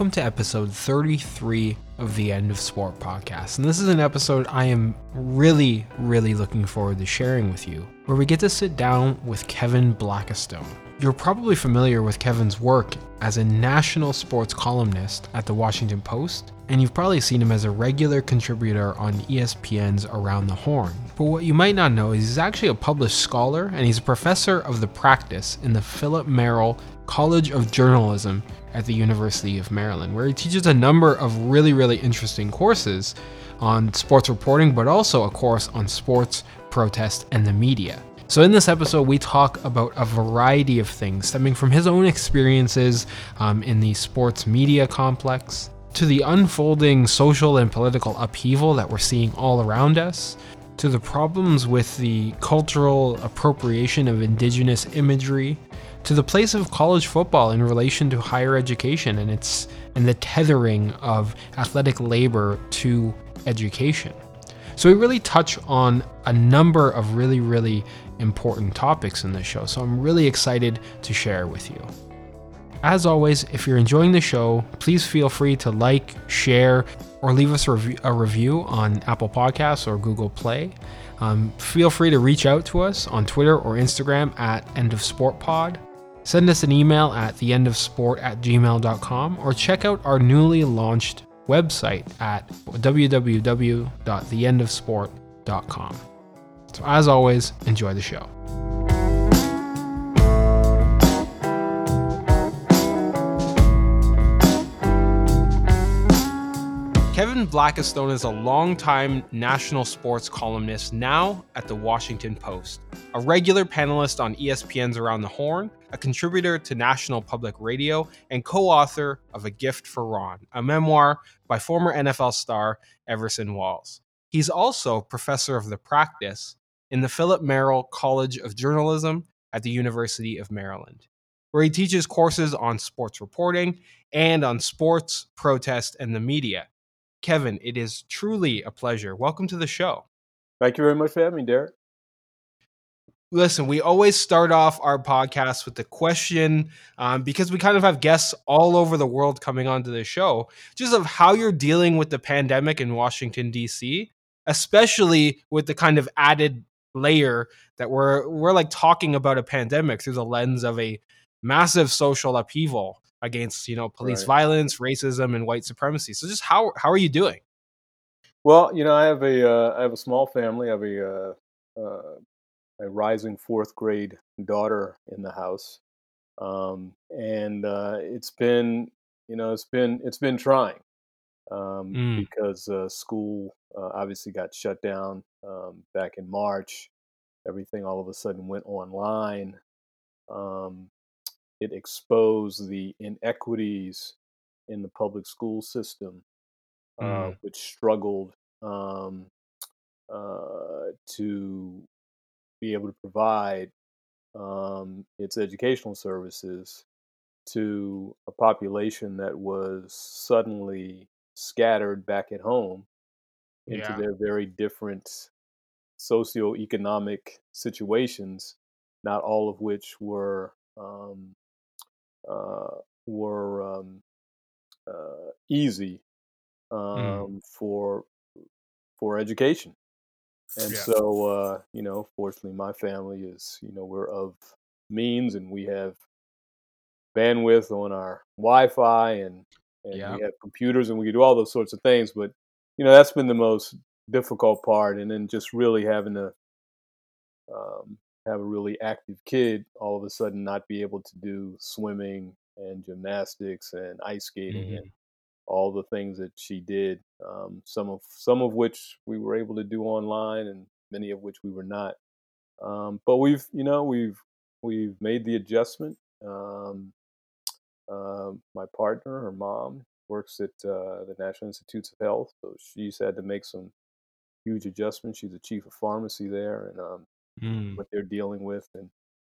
welcome to episode 33 of the End of Sport podcast. And this is an episode I am really, really looking forward to sharing with you, where we get to sit down with Kevin Blackistone. You're probably familiar with Kevin's work as a national sports columnist at the Washington Post, and you've probably seen him as a regular contributor on ESPN's Around the Horn. But what you might not know is he's actually a published scholar and he's a professor of the practice in the Philip Merrill College of Journalism at the University of Maryland, where he teaches a number of really, really interesting courses on sports reporting, but also a course on sports, protest, and the media. So, in this episode, we talk about a variety of things stemming from his own experiences um, in the sports media complex, to the unfolding social and political upheaval that we're seeing all around us, to the problems with the cultural appropriation of indigenous imagery, to the place of college football in relation to higher education and its and the tethering of athletic labor to education. So we really touch on a number of really really important topics in this show. So I'm really excited to share with you. As always, if you're enjoying the show, please feel free to like, share, or leave us a review, a review on Apple Podcasts or Google Play. Um, feel free to reach out to us on Twitter or Instagram at End of Sport Pod. Send us an email at theendofsport at gmail.com or check out our newly launched website at www.theendofsport.com. So, as always, enjoy the show. Kevin Blackistone is a longtime national sports columnist now at the Washington Post, a regular panelist on ESPN's Around the Horn, a contributor to National Public Radio, and co author of A Gift for Ron, a memoir by former NFL star Everson Walls. He's also professor of the practice in the Philip Merrill College of Journalism at the University of Maryland, where he teaches courses on sports reporting and on sports, protest, and the media. Kevin, it is truly a pleasure. Welcome to the show. Thank you very much for having me, Derek. Listen, we always start off our podcast with the question um, because we kind of have guests all over the world coming onto the show, just of how you're dealing with the pandemic in Washington, D.C., especially with the kind of added layer that we're we're like talking about a pandemic through the lens of a massive social upheaval against you know police right. violence, racism, and white supremacy. So just how how are you doing? Well, you know, I have a uh, I have a small family. I have a uh, uh, a rising fourth grade daughter in the house, um, and uh, it's been you know it's been it's been trying um, mm. because uh, school uh, obviously got shut down um, back in March. Everything all of a sudden went online. Um, it exposed the inequities in the public school system, uh, mm. which struggled um, uh, to be able to provide um, its educational services to a population that was suddenly scattered back at home into yeah. their very different socioeconomic situations, not all of which were um, uh, were um, uh, easy mm. um, mm. for for education. And yeah. so, uh, you know, fortunately, my family is, you know, we're of means and we have bandwidth on our Wi-Fi and and yeah. we have computers and we can do all those sorts of things. But you know, that's been the most difficult part. And then just really having to um, have a really active kid all of a sudden not be able to do swimming and gymnastics and ice skating mm-hmm. and all the things that she did. Um, some of some of which we were able to do online, and many of which we were not. Um, but we've you know we've we've made the adjustment. Um, uh, my partner, her mom, works at uh, the National Institutes of Health, so she's had to make some huge adjustments. She's the chief of pharmacy there, and um, mm. what they're dealing with. And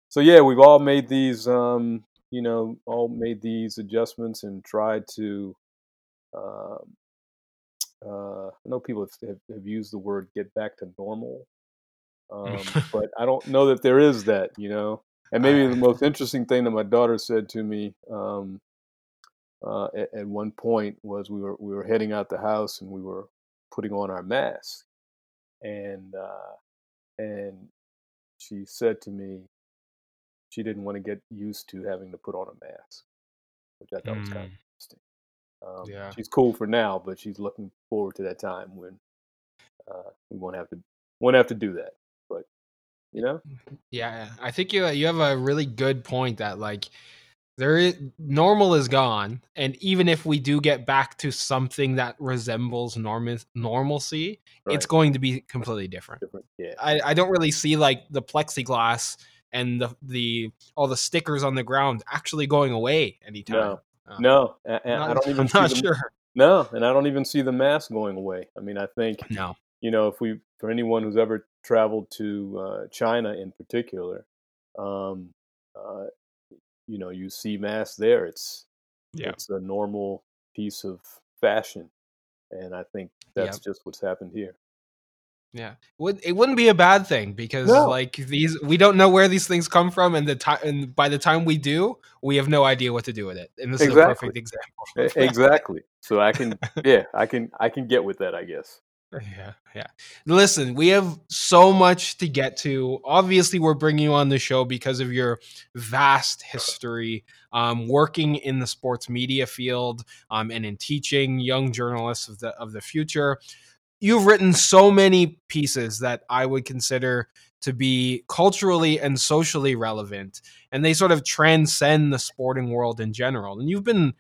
so, yeah, we've all made these, um, you know, all made these adjustments and tried to. Um, uh, I know people have, have, used the word "get back to normal," um, but I don't know that there is that. You know, and maybe the most interesting thing that my daughter said to me um, uh, at, at, one point was we were we were heading out the house and we were putting on our mask, and uh, and she said to me she didn't want to get used to having to put on a mask, which I thought mm. was kind of. Um, yeah. She's cool for now, but she's looking forward to that time when uh, we won't have to won't have to do that. But you know, mm-hmm. yeah, I think you you have a really good point that like there is normal is gone, and even if we do get back to something that resembles normal normalcy, right. it's going to be completely different. different. Yeah, I, I don't really see like the plexiglass and the the all the stickers on the ground actually going away anytime. No, uh, no, and, not, I don't even. I'm not sure. No, and I don't even see the mask going away. I mean, I think no. You know, if we for anyone who's ever traveled to uh, China in particular, um, uh, you know, you see masks there. It's yeah. it's a normal piece of fashion, and I think that's yep. just what's happened here. Yeah, it wouldn't be a bad thing because no. like these, we don't know where these things come from, and the time, and by the time we do, we have no idea what to do with it. And this exactly. is a perfect example. exactly. So I can, yeah, I can, I can get with that, I guess. Yeah, yeah. Listen, we have so much to get to. Obviously, we're bringing you on the show because of your vast history um, working in the sports media field um, and in teaching young journalists of the of the future you've written so many pieces that I would consider to be culturally and socially relevant, and they sort of transcend the sporting world in general. And you've been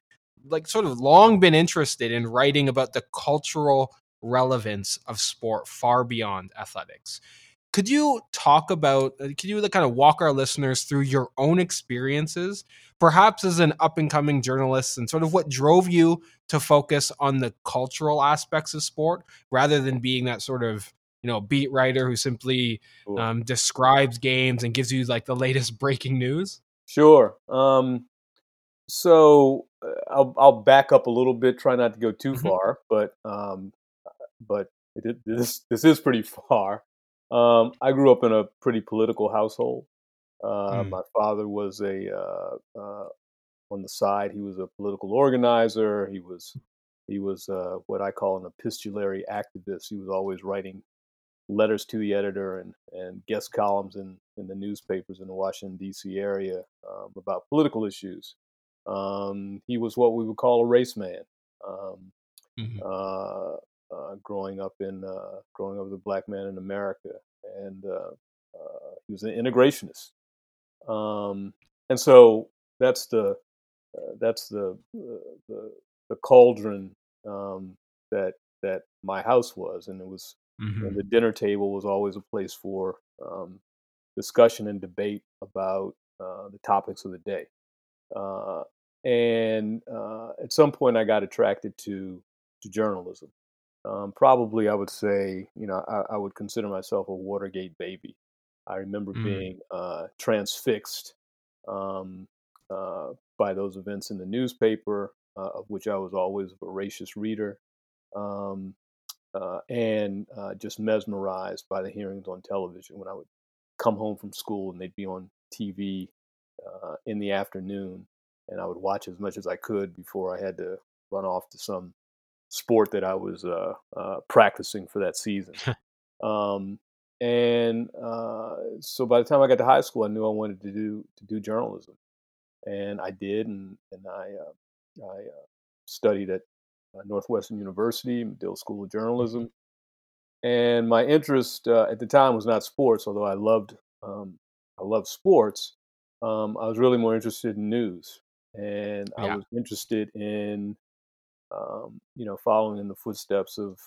like sort of long been interested in writing about the cultural relevance of sport far beyond athletics. Could you talk about, uh, could you kind of walk our listeners through your own experiences, perhaps as an up and coming journalist, and sort of what drove you to focus on the cultural aspects of sport rather than being that sort of you know beat writer who simply um, describes games and gives you like the latest breaking news? Sure. Um, so uh, I'll, I'll back up a little bit, try not to go too mm-hmm. far, but um, but it, this this is pretty far. Um, I grew up in a pretty political household. Uh, mm. My father was a uh, uh, on the side. He was a political organizer. He was he was uh, what I call an epistolary activist. He was always writing letters to the editor and, and guest columns in, in the newspapers in the Washington D.C. area um, about political issues. Um, he was what we would call a race man. Um, mm-hmm. Uh, uh, growing up in uh, growing up as a black man in America, and uh, uh, he was an integrationist. Um, and so that's the uh, that's the, the the cauldron um, that that my house was, and it was mm-hmm. and the dinner table was always a place for um, discussion and debate about the topics of the day. and at some point, I got attracted to to journalism. Um, probably, I would say, you know, I, I, would consider myself a Watergate baby. I remember mm. being uh, transfixed um, uh, by those events in the newspaper, uh, of which I was always a voracious reader, um, uh, and uh, just mesmerized by the hearings on television when I would come home from school and they'd be on TV uh, in the afternoon, and I would watch as much as I could before I had to run off to some sport that I was uh, uh, practicing for that season. um, and uh, so by the time I got to high school, I knew I wanted to do to do journalism, and I did, and and I uh, I uh, studied at uh, Northwestern University, Medill School of mm-hmm. Journalism, and my interest at the time was not sports, although I loved um, I loved sports. Um, I was really more interested in news, and yeah. I was interested in um, you know, following in the footsteps of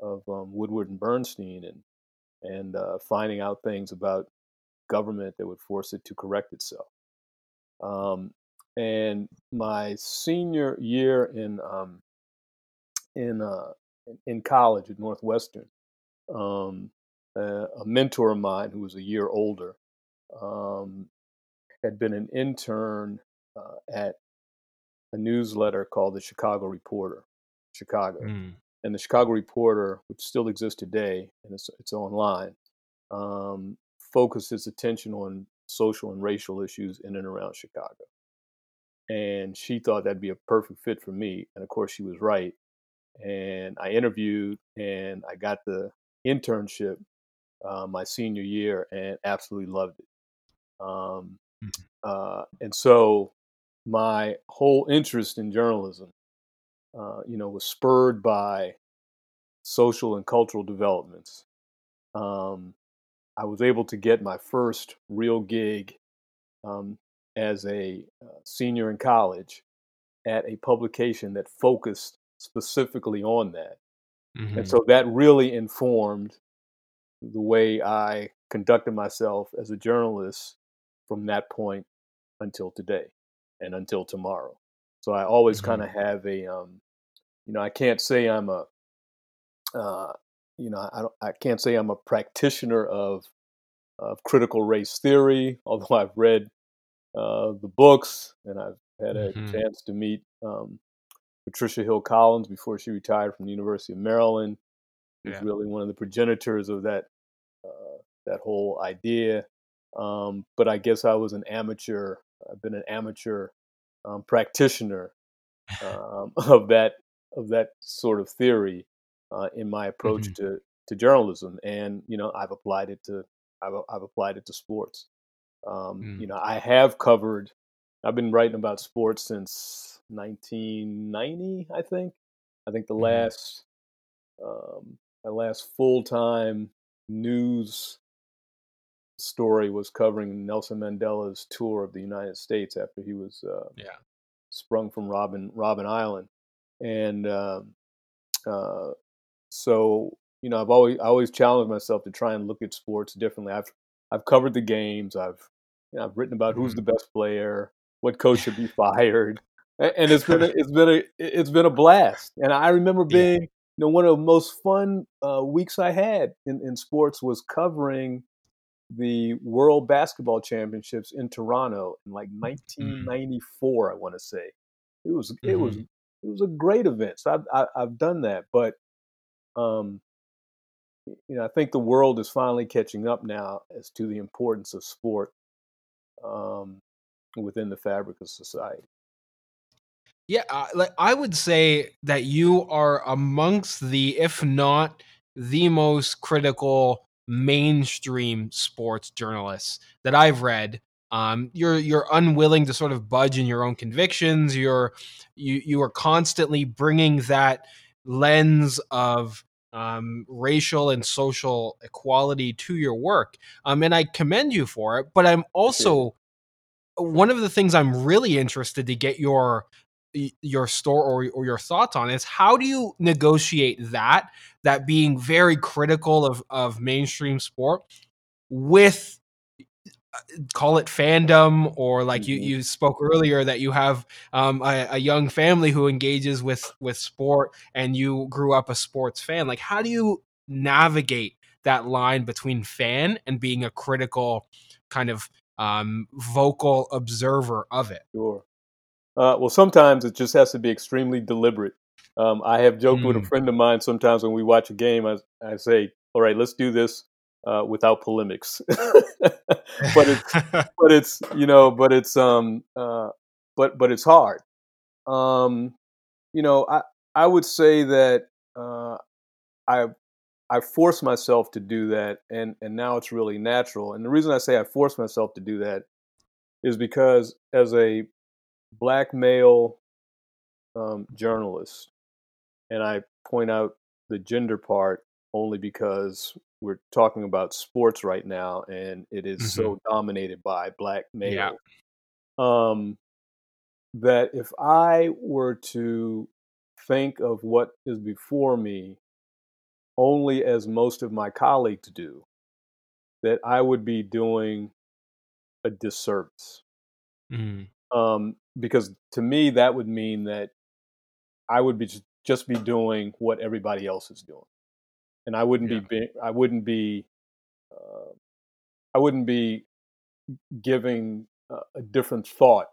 of um, Woodward and Bernstein, and and uh, finding out things about government that would force it to correct itself. Um, and my senior year in um, in uh, in college at Northwestern, um, uh, a mentor of mine who was a year older um, had been an intern uh, at a newsletter called the Chicago Reporter, Chicago. Mm. And the Chicago Reporter, which still exists today, and it's, it's online, um, focused its attention on social and racial issues in and around Chicago. and she thought that'd be a perfect fit for me. And of course, she was right. And I interviewed, and I got the internship uh, my senior year, and absolutely loved it. Um, mm-hmm. uh, and so, my whole interest in journalism, uh, you know, was spurred by social and cultural developments. Um, I was able to get my first real gig um, as a uh, senior in college at a publication that focused specifically on that. Mm-hmm. And so that really informed the way I conducted myself as a journalist from that point until today and until tomorrow. So I always mm-hmm. kind of have a, um, you know, I can't say I'm a, uh, you know, I, don't, I can't say I'm a practitioner of of critical race theory, although I've read uh, the books and I've had a mm-hmm. chance to meet um, Patricia Hill Collins before she retired from the University of Maryland. Who's yeah. really one of the progenitors of that uh, that whole idea. Um, but I guess I was an amateur. I've been an amateur um, practitioner um, of that of that sort of theory uh, in my approach mm-hmm. to to journalism, and you know I've applied it to I've, I've applied it to sports. Um, mm. You know, I have covered. I've been writing about sports since 1990. I think. I think the mm. last um, my last full time news story was covering Nelson Mandela's tour of the United States after he was uh, yeah. sprung from Robin Robben Island, and uh, uh, so you know I've always I always challenged myself to try and look at sports differently. I've I've covered the games. I've you know, I've written about who's the mm-hmm. best player, what coach should be fired, and it's been a, it's been a it's been a blast. And I remember being you know one of the most fun uh, weeks I had in, in sports was covering the World Basketball Championships in Toronto in like 1994. Mm. I want to say it was it mm-hmm. was it was a great event. So I've I, have i have done that, but um, you know I think the world is finally catching up now as to the importance of sport um, within the fabric of society. Yeah, uh, like I would say that you are amongst the, if not the most critical mainstream sports journalists that I've read. Um, you're you're unwilling to sort of budge in your own convictions. You're you you are constantly bringing that lens of um, racial and social equality to your work. Um, and I commend you for it. But I'm also one of the things I'm really interested to get your your store or, or your thoughts on is how do you negotiate that that being very critical of of mainstream sport with uh, call it fandom or like you, mm-hmm. you spoke earlier that you have um, a, a, young family who engages with with sport and you grew up a sports fan like how do you navigate that line between fan and being a critical kind of um, vocal observer of it. Sure. Uh, well, sometimes it just has to be extremely deliberate. Um, I have joked mm. with a mm. friend of mine sometimes when we watch a game, I, I say, all right, let's do this uh, without polemics. but it's, but it's, you know, but it's, um, uh, but, but it's hard. Um, you know, I, I would say that, uh, I I forced myself to do that, and and now it's really natural. And the reason I say I force myself to do that is because as a black male um, journalist, and I point out the gender part only because we're talking about sports right now, and it is mm-hmm. so dominated by black male. Yeah. Um, that if I were to think of what is before me only as most of my colleagues do, that I would be doing a disservice. Mm. Um, because to me, that would mean that I would be just be doing what everybody else is doing, and I wouldn't yeah. be, I wouldn't be, uh, I wouldn't be giving a, a different thought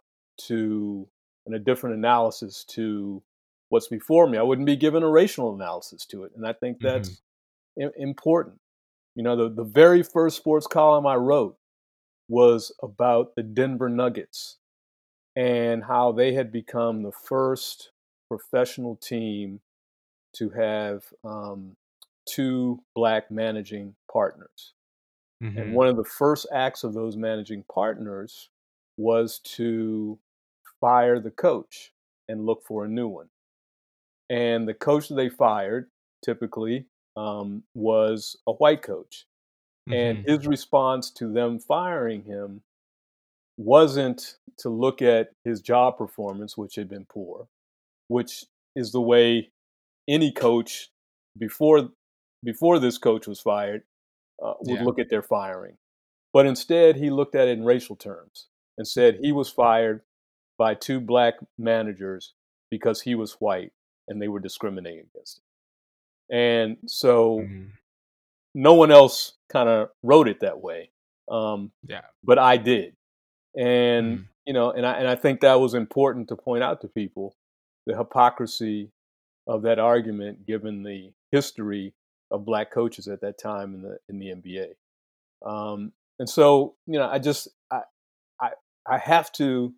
to and a different analysis to what's before me. I wouldn't be given a racial analysis to it. And I think that's mm-hmm. I- important. You know, the, the very first sports column I wrote was about the Denver Nuggets. And how they had become the first professional team to have um, two black managing partners. Mm-hmm. And one of the first acts of those managing partners was to fire the coach and look for a new one. And the coach that they fired typically um, was a white coach. Mm-hmm. And his response to them firing him wasn't to look at his job performance, which had been poor, which is the way any coach before before this coach was fired uh, would yeah. look at their firing. But instead, he looked at it in racial terms and said he was fired by two black managers because he was white and they were discriminating against him. And so mm-hmm. no one else kind of wrote it that way. Um, yeah. But I did. And, mm-hmm. you know, and I, and I think that was important to point out to people the hypocrisy of that argument given the history of black coaches at that time in the in the NBA. Um, and so, you know, I just I I I have to,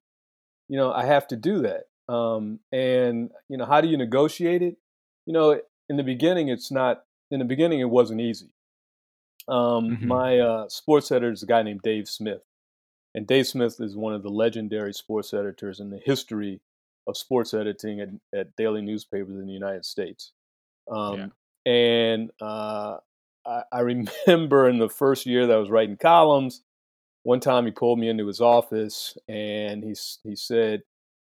you know, I have to do that. Um, and you know, how do you negotiate it? You know, in the beginning, it's not. In the beginning, it wasn't easy. Um, mm-hmm. My uh, sports editor is a guy named Dave Smith, and Dave Smith is one of the legendary sports editors in the history of sports editing at, at daily newspapers in the United States. Um, yeah. And uh, I, I, remember in the first year that I was writing columns, one time he pulled me into his office and he he said,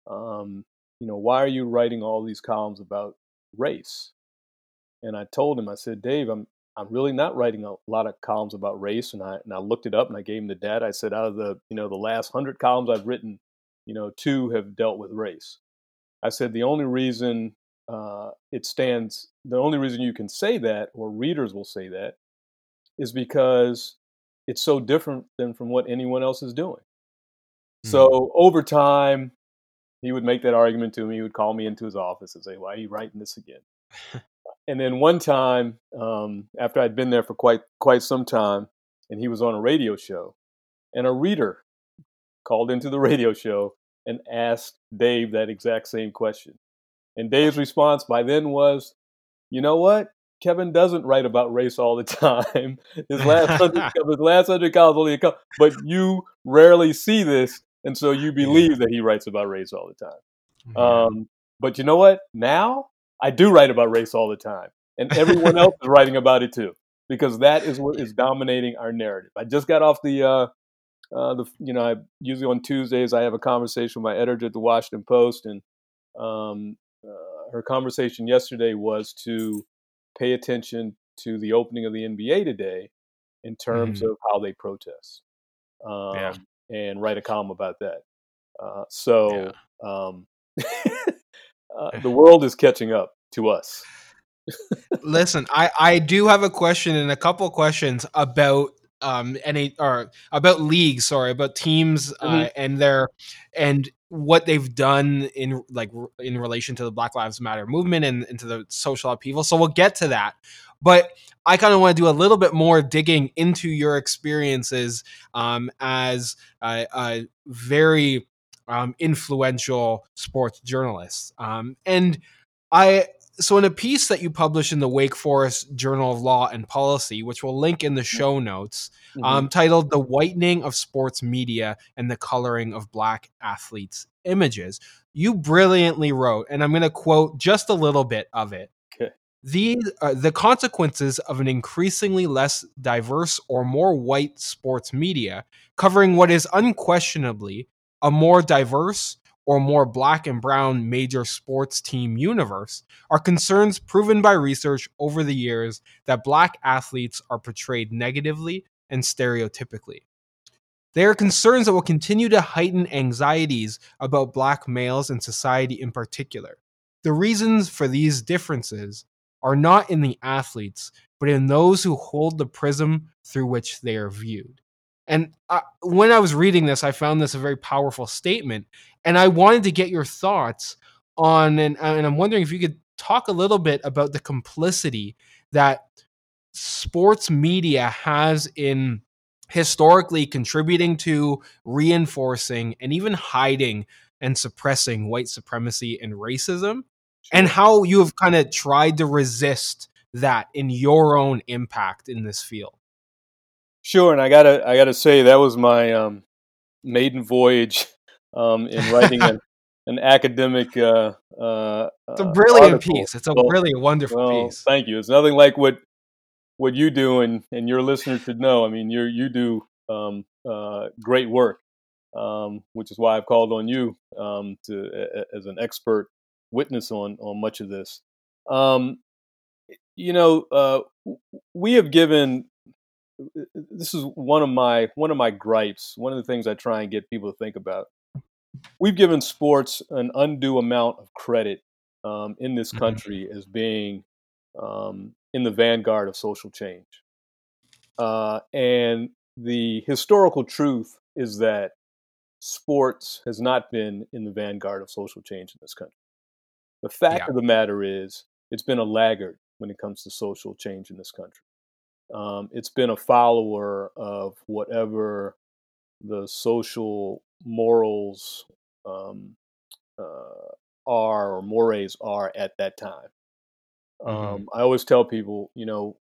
um, "You know, why are you writing all these columns about race?" And I told him, I said, "Dave, I'm I'm really not writing a lot of columns about race." And I and I looked it up and I gave him the data. I said, out of the you know the last hundred columns I've written, you know, two have dealt with race. I said the only reason uh, it stands. The only reason you can say that, or readers will say that, is because it's so different than from what anyone else is doing. Mm-hmm. So over time, he would make that argument to me. He would call me into his office and say, "Why are you writing this again?" and then one time, um, after I'd been there for quite quite some time, and he was on a radio show, and a reader called into the radio show and asked Dave that exact same question. And Dave's response by then was, you know what? Kevin doesn't write about race all the time. His last hundred, his last hundred columns only a couple, but you rarely see this, and so you believe yeah. that he writes about race all the time. Yeah. Um, but you know what? Now I do write about race all the time, and everyone else is writing about it too, because that is what is dominating our narrative. I just got off the, uh, uh, the you know, I usually on Tuesdays I have a conversation with my editor at the Washington Post, and um, uh, her conversation yesterday was to pay attention to the opening of the NBA today in terms mm-hmm. of how they protest um, yeah. and write a column about that. Uh, so yeah. um, uh, the world is catching up to us. Listen, I, I do have a question and a couple questions about um any or about leagues sorry about teams uh, mm-hmm. and their and what they've done in like in relation to the black lives matter movement and into the social upheaval so we'll get to that but i kind of want to do a little bit more digging into your experiences um, as a, a very um, influential sports journalists. um, and i so in a piece that you published in the Wake Forest Journal of Law and Policy, which we'll link in the show notes, mm-hmm. um, titled "The Whitening of Sports Media and the Coloring of Black Athletes' Images," you brilliantly wrote, and I'm going to quote just a little bit of it. Okay. The, uh, the consequences of an increasingly less diverse or more white sports media covering what is unquestionably a more diverse, or more black and brown major sports team universe are concerns proven by research over the years that black athletes are portrayed negatively and stereotypically. They are concerns that will continue to heighten anxieties about black males and society in particular. The reasons for these differences are not in the athletes, but in those who hold the prism through which they are viewed. And I, when I was reading this, I found this a very powerful statement. And I wanted to get your thoughts on, and, uh, and I'm wondering if you could talk a little bit about the complicity that sports media has in historically contributing to reinforcing and even hiding and suppressing white supremacy and racism, and how you have kind of tried to resist that in your own impact in this field. Sure, and I gotta I gotta say that was my um, maiden voyage um, in writing an, an academic. Uh, uh, it's a brilliant article. piece. It's a really wonderful well, piece. Thank you. It's nothing like what what you do, and, and your listeners should know. I mean, you you do um, uh, great work, um, which is why I've called on you um, to as an expert witness on on much of this. Um, you know, uh, we have given. This is one of my one of my gripes. One of the things I try and get people to think about. We've given sports an undue amount of credit um, in this mm-hmm. country mm-hmm. as being um, in the vanguard of social change. Uh, and the historical truth is that sports has not been in the vanguard of social change in this country. The fact yeah. of the matter is, it's been a laggard when it comes to social change in this country. Um, it's been a follower of whatever the social morals um, uh, are or mores are at that time. Mm-hmm. Um, I always tell people, you know,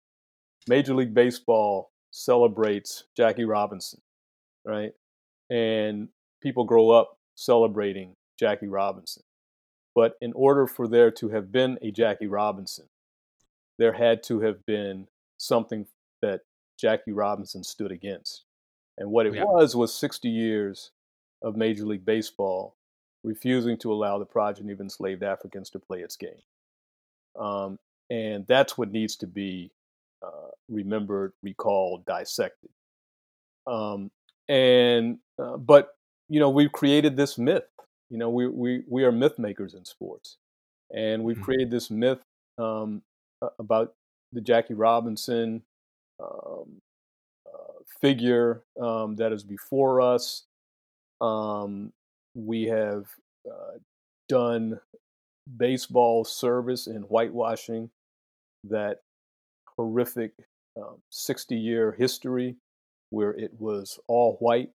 Major League Baseball celebrates Jackie Robinson, right? And people grow up celebrating Jackie Robinson. But in order for there to have been a Jackie Robinson, there had to have been something that Jackie Robinson stood against. And what it yeah. was was 60 years of Major League Baseball refusing to allow the progeny of enslaved Africans to play its game. Um, and that's what needs to be uh, remembered, recalled, dissected. Um, and uh, but you know we've created this myth. You know we we we are myth makers in sports, and we've mm-hmm. created this myth um, about the Jackie Robinson um, uh, figure um, that is before us. Um, we have uh, done baseball service in whitewashing that horrific 60 um, year history where it was all white,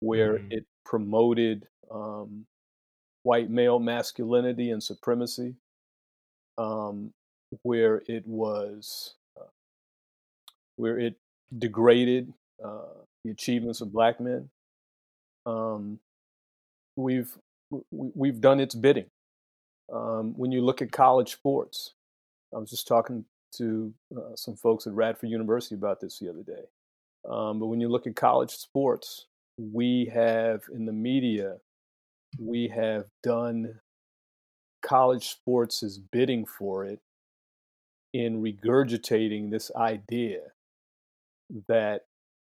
where mm. it promoted um, white male masculinity and supremacy, um, where it was, where it degraded uh, the achievements of black men. Um, we've we've done its bidding. Um, when you look at college sports, I was just talking to uh, some folks at Radford University about this the other day. Um, but when you look at college sports, we have in the media, we have done college sports' is bidding for it in regurgitating this idea that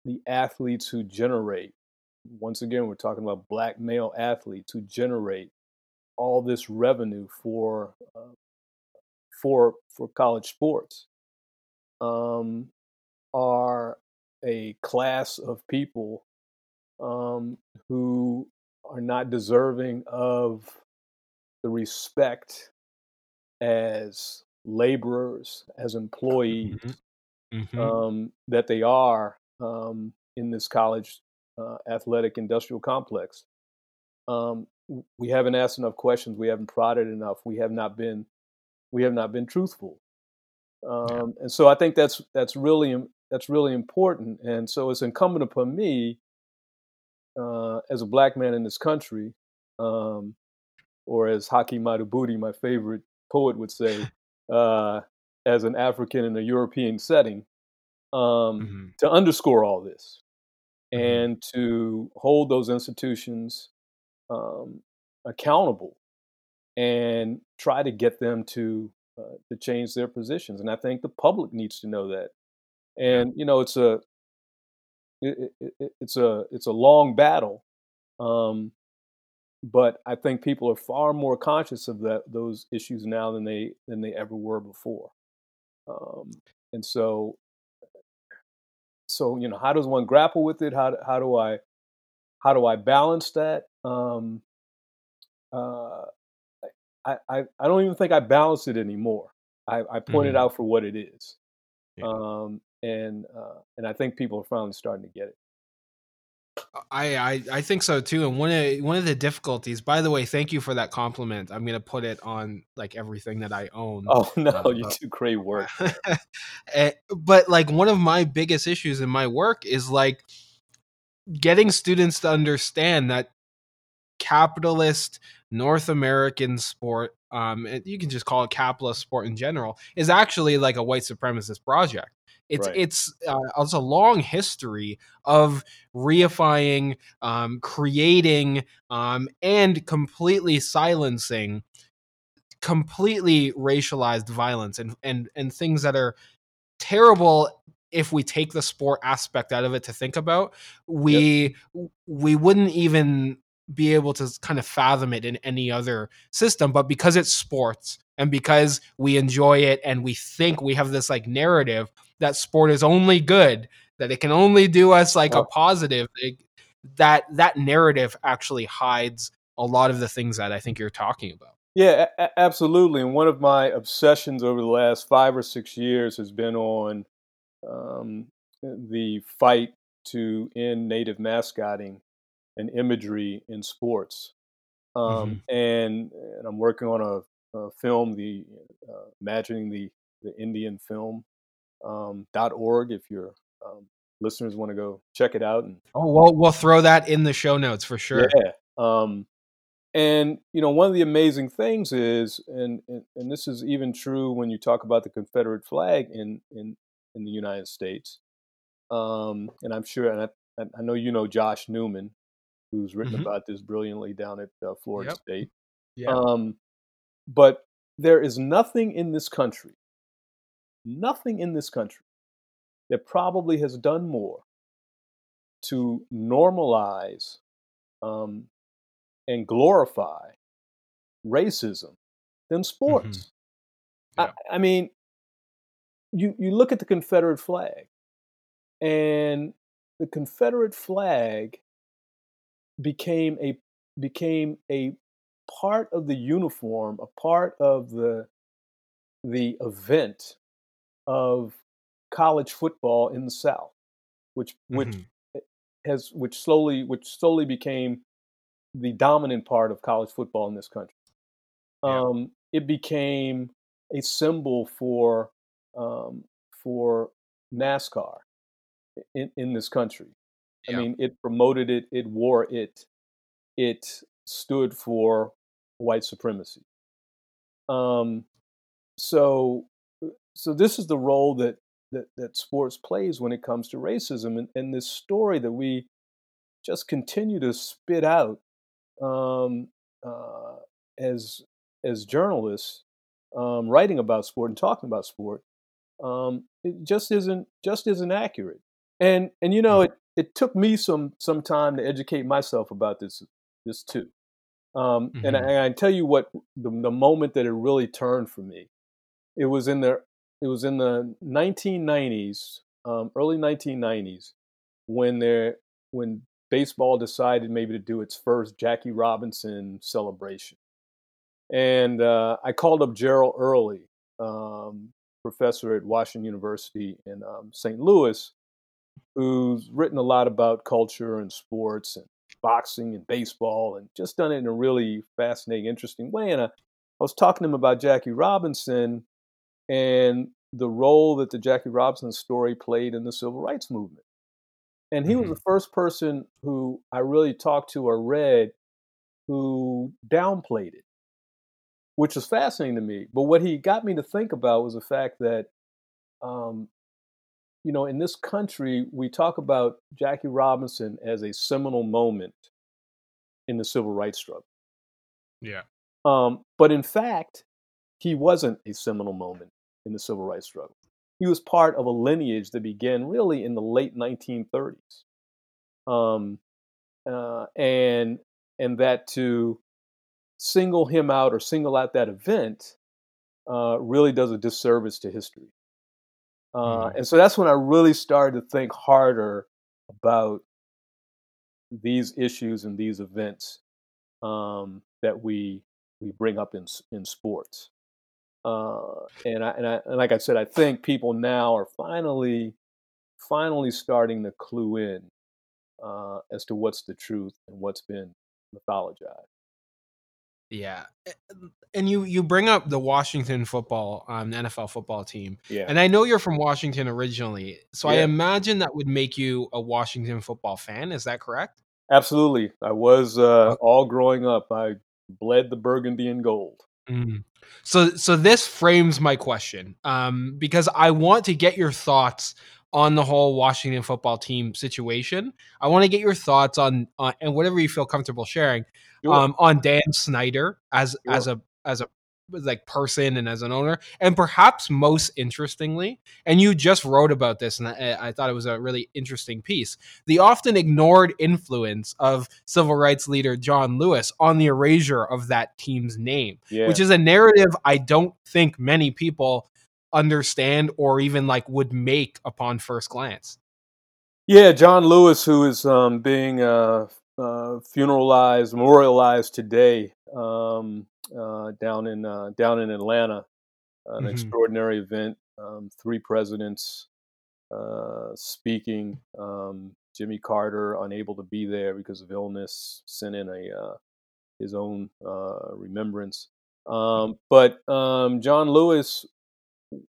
the athletes who generate, once again, we're talking about black male athletes who generate all this revenue for uh, for for college sports um, are a class of people um, who are not deserving of the respect as laborers, as employees mm-hmm. Mm-hmm. Um, that they are um, in this college uh, athletic industrial complex. Um, we haven't asked enough questions. We haven't prodded enough. We have not been we have not been truthful. Um, yeah. And so I think that's that's really that's really important. And so it's incumbent upon me, uh, as a black man in this country, um, or as Haki Madhubuti, my favorite poet, would say, uh, as an African in a European setting, um, mm-hmm. to underscore all this mm-hmm. and to hold those institutions um, accountable and try to get them to uh, to change their positions. And I think the public needs to know that. And you know, it's a it, it, it's a it's a long battle, um, but I think people are far more conscious of that those issues now than they than they ever were before. Um, and so, so you know, how does one grapple with it? How how do I how do I balance that? Um, uh, I, I, I don't even think I balance it anymore. I, I point mm-hmm. it out for what it is. Yeah. Um, and uh, and I think people are finally starting to get it. I, I I think so too. And one of one of the difficulties, by the way, thank you for that compliment. I'm gonna put it on like everything that I own. Oh no, uh, you do great work. Eh, but like one of my biggest issues in my work is like getting students to understand that capitalist North American sport, um, you can just call it capitalist sport in general, is actually like a white supremacist project. It's Right. it's uh, it's a long history of reifying, um, creating, um, and completely silencing completely racialized violence and and and things that are terrible if we take the sport aspect out of it to think about we we wouldn't even be able to kind of fathom it in any other system but because it's sports and because we enjoy it and we think we have this like narrative that sport is only good that it can only do us like a positive it- that that narrative actually hides a lot of the things that i think you're talking about Yeah, a- absolutely. And one of my obsessions over the last five or six years has been on um, the fight to end native mascotting and imagery in sports. Um, and, and I'm working on a, a film, the uh, imagining the the Indian film um, dot org. If your um, listeners want to go check it out and oh well we'll throw that in the show notes for sure Yeah. Um, and you know, one of the amazing things is, and, and and this is even true when you talk about the Confederate flag in in in the United States. Um, and I'm sure, and I, I know you know Josh Newman, who's written Mhm. about this brilliantly down at uh, Florida Yep. State. yeah Um, but there is nothing in this country, nothing in this country that probably has done more to normalize um, and glorify racism than sports. Yeah. I, I mean, you, you look at the Confederate flag, and the Confederate flag became a became a part of the uniform, a part of the the event of college football in the South, which which Mhm. has which slowly which slowly became the dominant part of college football in this country. Yeah. Um, it became a symbol for um, for NASCAR in, in this country. I mean, it promoted it, it wore it, it stood for white supremacy. Um, so, so this is the role that, that that sports plays when it comes to racism, and, and this story that we just continue to spit out um, uh, as as journalists um, writing about sport and talking about sport, um, it just isn't just isn't accurate. And and you know it it took me some some time to educate myself about this this too. Um, And I, and I tell you what, the, the moment that it really turned for me, it was in the it was in the 1990s, um, early 1990s, when there when baseball decided maybe to do its first Jackie Robinson celebration. And uh, I called up Gerald Early, um, professor at Washington University in um, St. Louis, who's written a lot about culture and sports and boxing and baseball and just done it in a really fascinating, interesting way. And I, I was talking to him about Jackie Robinson and the role that the Jackie Robinson story played in the civil rights movement. And he was Mhm. the first person who I really talked to or read who downplayed it, which was fascinating to me. But what he got me to think about was the fact that, um, you know, in this country, we talk about Jackie Robinson as a seminal moment in the civil rights struggle. yeah Um, but in fact, he wasn't a seminal moment in the civil rights struggle. He was part of a lineage that began really in the late 1930s. Um, uh, and and that to single him out or single out that event uh, really does a disservice to history. Uh, Mhm. And so that's when I really started to think harder about these issues and these events um, that we we bring up in in sports. Uh, and I, and I and like I said, I think people now are finally finally starting to clue in uh, as to what's the truth and what's been mythologized. Yeah, and you you bring up the Washington football, um, the NFL football team. Yeah, and I know you're from Washington originally, so yeah. I imagine that would make you a Washington football fan. Is that correct? Absolutely, I was uh, all growing up. I bled the burgundy and gold. Mm. So so this frames my question um, because I want to get your thoughts on the whole Washington football team situation. I want to get your thoughts on, on and whatever you feel comfortable sharing sure. um, on Dan Snyder as sure. as a as a like person and as an owner and perhaps most interestingly and you just wrote about this and I, I, thought it was a really interesting piece the often ignored influence of civil rights leader john lewis on the erasure of that team's name yeah. which is a narrative i don't think many people understand or even like would make upon first glance yeah john lewis who is um, being uh, uh, funeralized memorialized today um, uh, down in uh, down in Atlanta. An mm-hmm. extraordinary event. Um, three presidents uh, speaking. Um, Jimmy Carter unable to be there because of illness, sent in a uh, his own uh, remembrance. Um, but um, John Lewis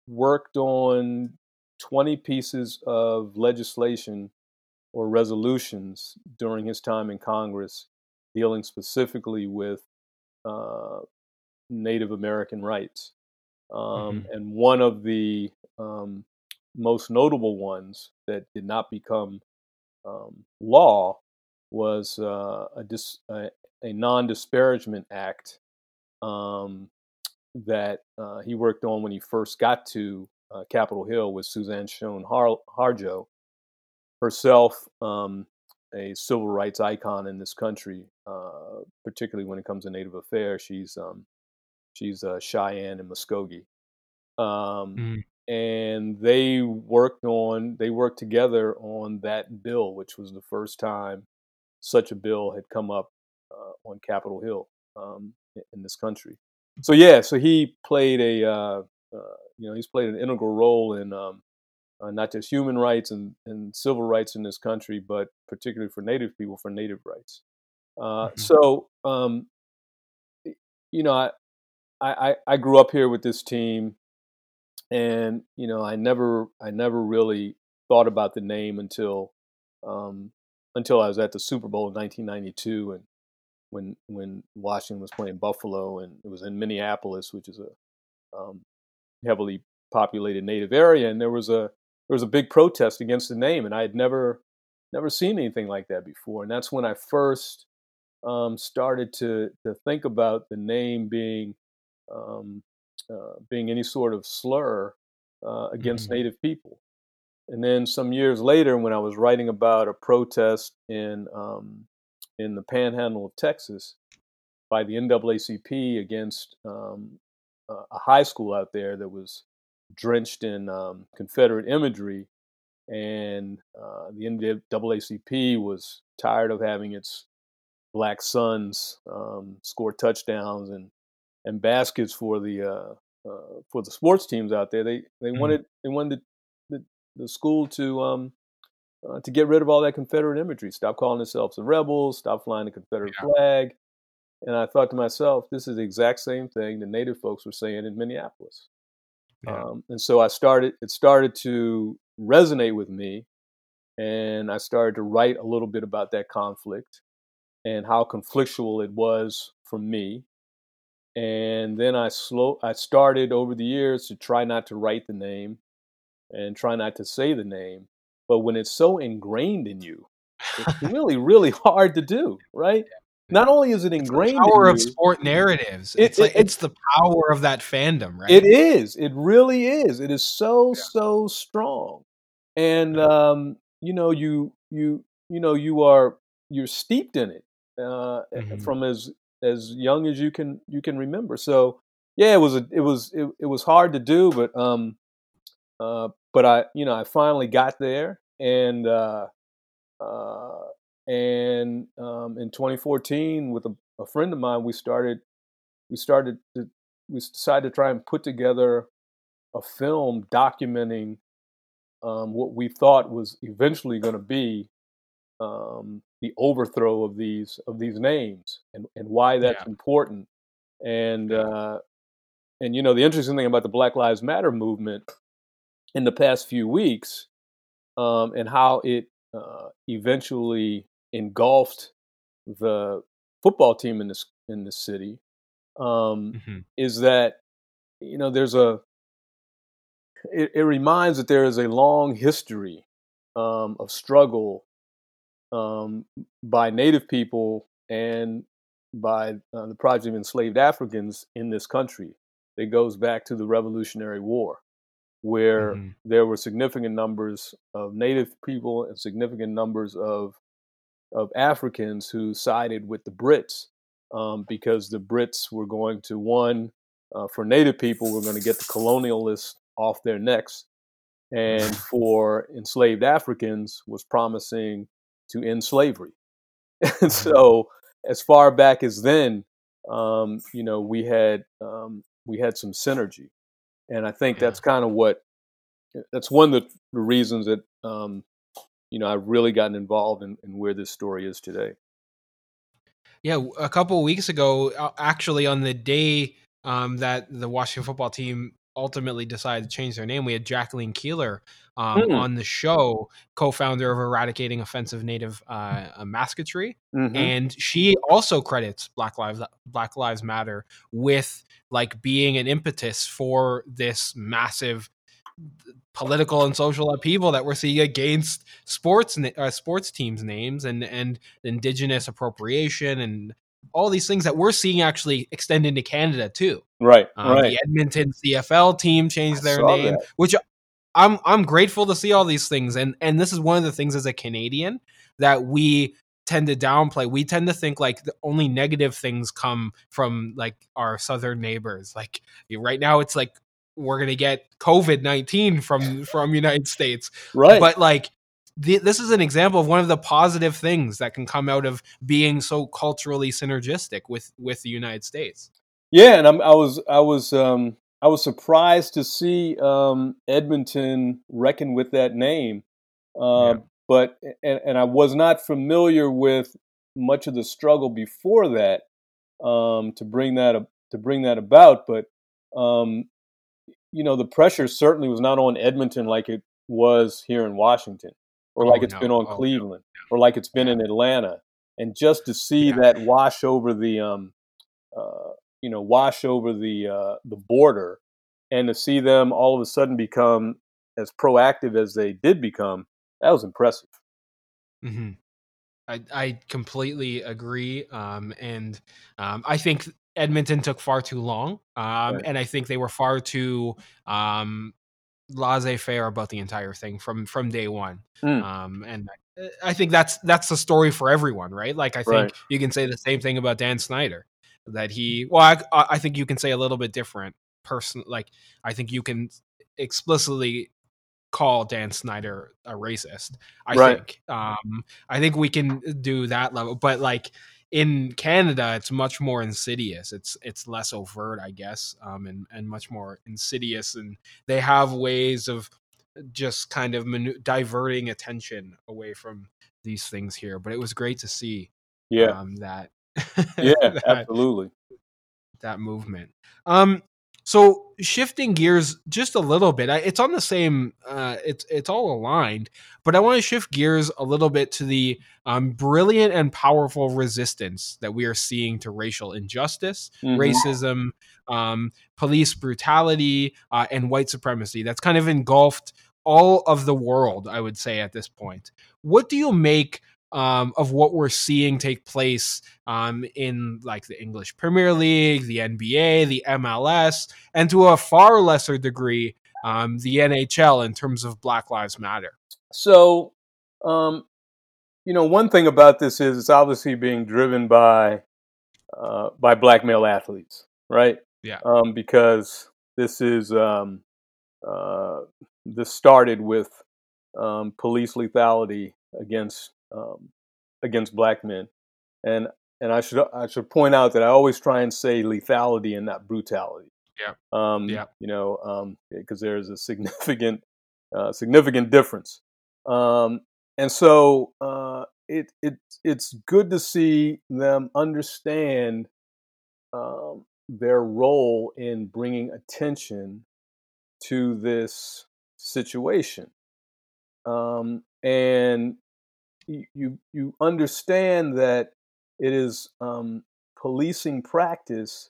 worked on 20 pieces of legislation or resolutions during his time in Congress dealing specifically with uh, Native American rights. Um, mm-hmm. And one of the um, most notable ones that did not become um, law was uh, a, dis- a, a, non disparagement act um, that uh, he worked on when he first got to uh, Capitol Hill with Suzan Shown Har- Harjo, herself um, a civil rights icon in this country, uh, particularly when it comes to Native affairs. She's um, she's uh, Cheyenne and Muskogee, um, mm. and they worked on they worked together on that bill, which was the first time such a bill had come up uh, on Capitol Hill um, in this country. So yeah, so he played a uh, uh, you know he's played an integral role in um, uh, not just human rights and, and civil rights in this country, but particularly for Native people, for Native rights. Uh, mm-hmm. So, um, you know, I, I, I grew up here with this team, and you know, I never I never really thought about the name until um, until I was at the Super Bowl in 1992, and when when Washington was playing Buffalo, and it was in Minneapolis, which is a um, heavily populated Native area, and there was a there was a big protest against the name, and I had never never seen anything like that before. And that's when I first um, started to to think about the name being um, uh, being any sort of slur uh, against mm-hmm. Native people. And then some years later, when I was writing about a protest in um, in the Panhandle of Texas by the NAACP against um, a high school out there that was drenched in um, Confederate imagery, and uh, the NAACP was tired of having its black sons um, score touchdowns and and baskets for the uh, uh, for the sports teams out there. They they mm-hmm. wanted they wanted the, the, the school to um, uh, to get rid of all that Confederate imagery, stop calling themselves the rebels, stop flying the Confederate yeah. flag. And I thought to myself, this is the exact same thing the Native folks were saying in Minneapolis. Yeah. Um, and so I started, it started to resonate with me. And I started to write a little bit about that conflict and how conflictual it was for me. And then I slow, I started over the years to try not to write the name and try not to say the name. But when it's so ingrained in you, it's really, really hard to do, right? not only is it ingrained the power in of sport narratives. it, it's like it, it's the power of that fandom right? It is. It really is. It is so yeah. so strong. And um you know you you you know you are you're steeped in it uh mm-hmm. from as as young as you can you can remember. So yeah it was a, it was it, it was hard to do but um uh but i you know i finally got there and uh uh and um, in 2014, with a, a, friend of mine, we started we started to we decided to try and put together a film documenting um, what we thought was eventually going to be um, the overthrow of these of these names and, and why that's yeah. important. And uh, and you know the interesting thing about the Black Lives Matter movement in the past few weeks um, and how it uh, eventually engulfed the football team in this in this city um, mm-hmm. is that you know there's a it, it, reminds that there is a long history um, of struggle um, by Native people and by uh, the project of enslaved Africans in this country. It goes back to the Revolutionary War, where mm-hmm. there were significant numbers of Native people and significant numbers of of Africans who sided with the Brits um, because the Brits were going to one uh, for Native people, we're going to get the colonialists off their necks, and for enslaved Africans was promising to end slavery. and mm-hmm. so, as far back as then, um, you know, we had um, we had some synergy, and I think yeah. that's kind of what that's one of the, the reasons that um, you know I've really gotten involved in, in where this story is today. Yeah, a couple weeks ago, actually, on the day um, that the Washington football team ultimately decided to change their name, we had Jacqueline Keeler um, mm. on the show, co-founder of Eradicating Offensive Native uh, Mascotry, mm-hmm. and she also credits Black Lives Black Lives Matter with like being an impetus for this massive political and social upheaval that we're seeing against sports uh, sports teams names and and indigenous appropriation and all these things that we're seeing actually extend into Canada too. Right, um, right. The Edmonton CFL team changed I their name, that. which I'm I'm grateful to see all these things, and and this is one of the things as a Canadian that we tend to downplay. We tend to think like the only negative things come from like our southern neighbors. Like right now, it's like we're gonna get COVID nineteen from from United States, right? But like the, this is an example of one of the positive things that can come out of being so culturally synergistic with with the United States. Yeah, and I'm, i was I was um, I was surprised to see um, Edmonton reckon with that name, uh, yeah. but and, and, I was not familiar with much of the struggle before that um, to bring that to bring that about. But um, you know, the pressure certainly was not on Edmonton like it was here in Washington, or like oh, it's no. been on oh, Cleveland, no. or like it's been in Atlanta. And just to see yeah. that wash over the, um, uh, you know, wash over the uh, the border, and to see them all of a sudden become as proactive as they did become, that was impressive. Mm-hmm. I, I completely agree. Um, and um, I think Edmonton took far too long, um, right. and I think they were far too um, laissez-faire about the entire thing from from day one. Mm. Um, and I think that's that's the story for everyone, right? Like I think right. you can say the same thing about Dan Snyder, that he. Well, I, I think you can say a little bit different. Person, like I think you can explicitly call Dan Snyder a racist. I right. think. Um, I think we can do that level, but like in Canada, it's much more insidious. It's it's less overt, I guess, um, and and much more insidious. And they have ways of just kind of manu- diverting attention away from these things here. But it was great to see, yeah, um, that yeah, that, absolutely that movement. Um, so shifting gears just a little bit, it's on the same. Uh, it's it's all aligned, but I want to shift gears a little bit to the um, brilliant and powerful resistance that we are seeing to racial injustice, mm-hmm. racism, um, police brutality, uh, and white supremacy. That's kind of engulfed all of the world, I would say, at this point. What do you make? Um, of what we're seeing take place um, in like the English Premier League, the NBA, the MLS, and to a far lesser degree, um, the NHL in terms of Black Lives Matter. So, um, you know, one thing about this is it's obviously being driven by uh, by black male athletes, right? Yeah. Um, because this is um, uh, this started with police lethality against um, against black men. And and I should I should point out that I always try and say lethality and not brutality. Yeah. Um, yeah. You know, because um, there's a significant uh, significant difference. Um, and so uh, it it it's good to see them understand um, their role in bringing attention to this situation, um, and you, you understand that it is um, policing practice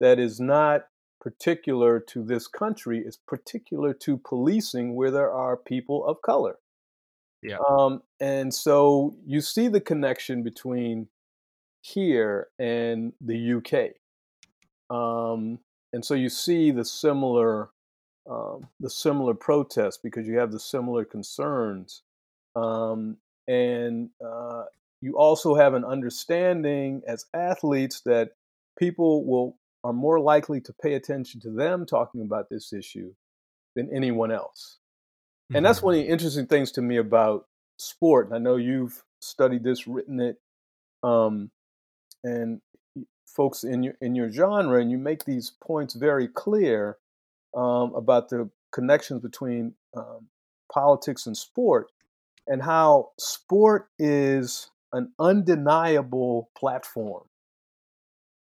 that is not particular to this country is particular to policing where there are people of color. Yeah. Um, and so you see the connection between here and the UK. Um, and so you see the similar um, the similar protests because you have the similar concerns. Um, and uh, you also have an understanding as athletes that people will are more likely to pay attention to them talking about this issue than anyone else. Mm-hmm. And that's mm-hmm. one of the interesting things to me about sport. And I know you've studied this, written it, um, and folks in your in your genre, and you make these points very clear um, about the connections between um, politics and sport, and how sport is an undeniable platform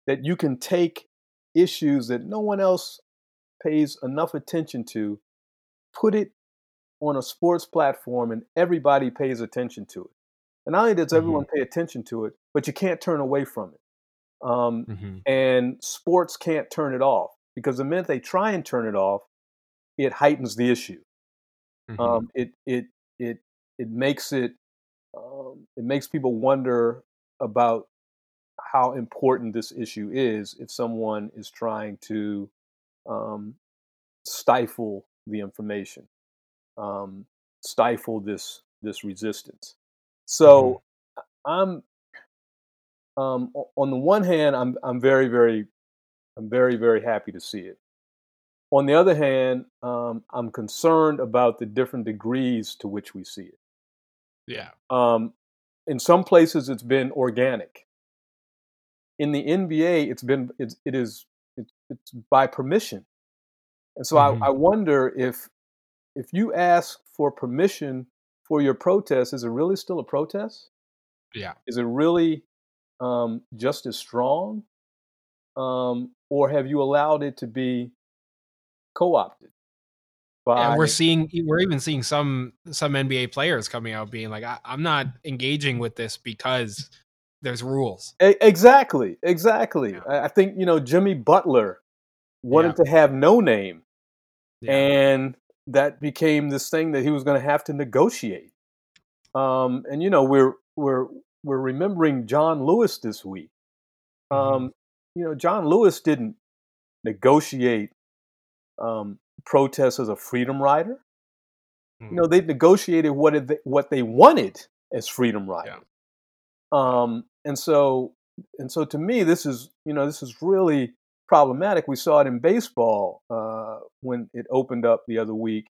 that you can take issues that no one else pays enough attention to, put it on a sports platform, and everybody pays attention to it. And not only does everyone mm-hmm. pay attention to it, but you can't turn away from it. Um, mm-hmm. And sports can't turn it off because the minute they try and turn it off, it heightens the issue. Mm-hmm. Um, it it it it makes it um, it makes people wonder about how important this issue is if someone is trying to um, stifle the information, um, stifle this this resistance. So mm-hmm. I'm um, on the one hand, I'm I'm very very I'm very very happy to see it. On the other hand, um, I'm concerned about the different degrees to which we see it. Yeah. Um, in some places, it's been organic in the NBA, it's been it's, it is it's, it's by permission, and so mm-hmm. I, I wonder if if you ask for permission for your protest, is it really still a protest? Yeah. Is it really um, just as strong, um, or have you allowed it to be co-opted? By... we're seeing we're even seeing some some NBA players coming out being like, I, am not engaging with this because there's rules. Exactly, exactly. Yeah. I think you know Jimmy Butler wanted yeah. to have no name, yeah. and that became this thing that he was going to have to negotiate. Um, and you know we're we're we're remembering John Lewis this week. Mm-hmm. Um, you know John Lewis didn't negotiate um, protests as a freedom rider. Mm. You know they negotiated what they, what they wanted as freedom riders. Um, and so, and so to me, this is, you know, this is really problematic. We saw it in baseball uh, when it opened up the other week,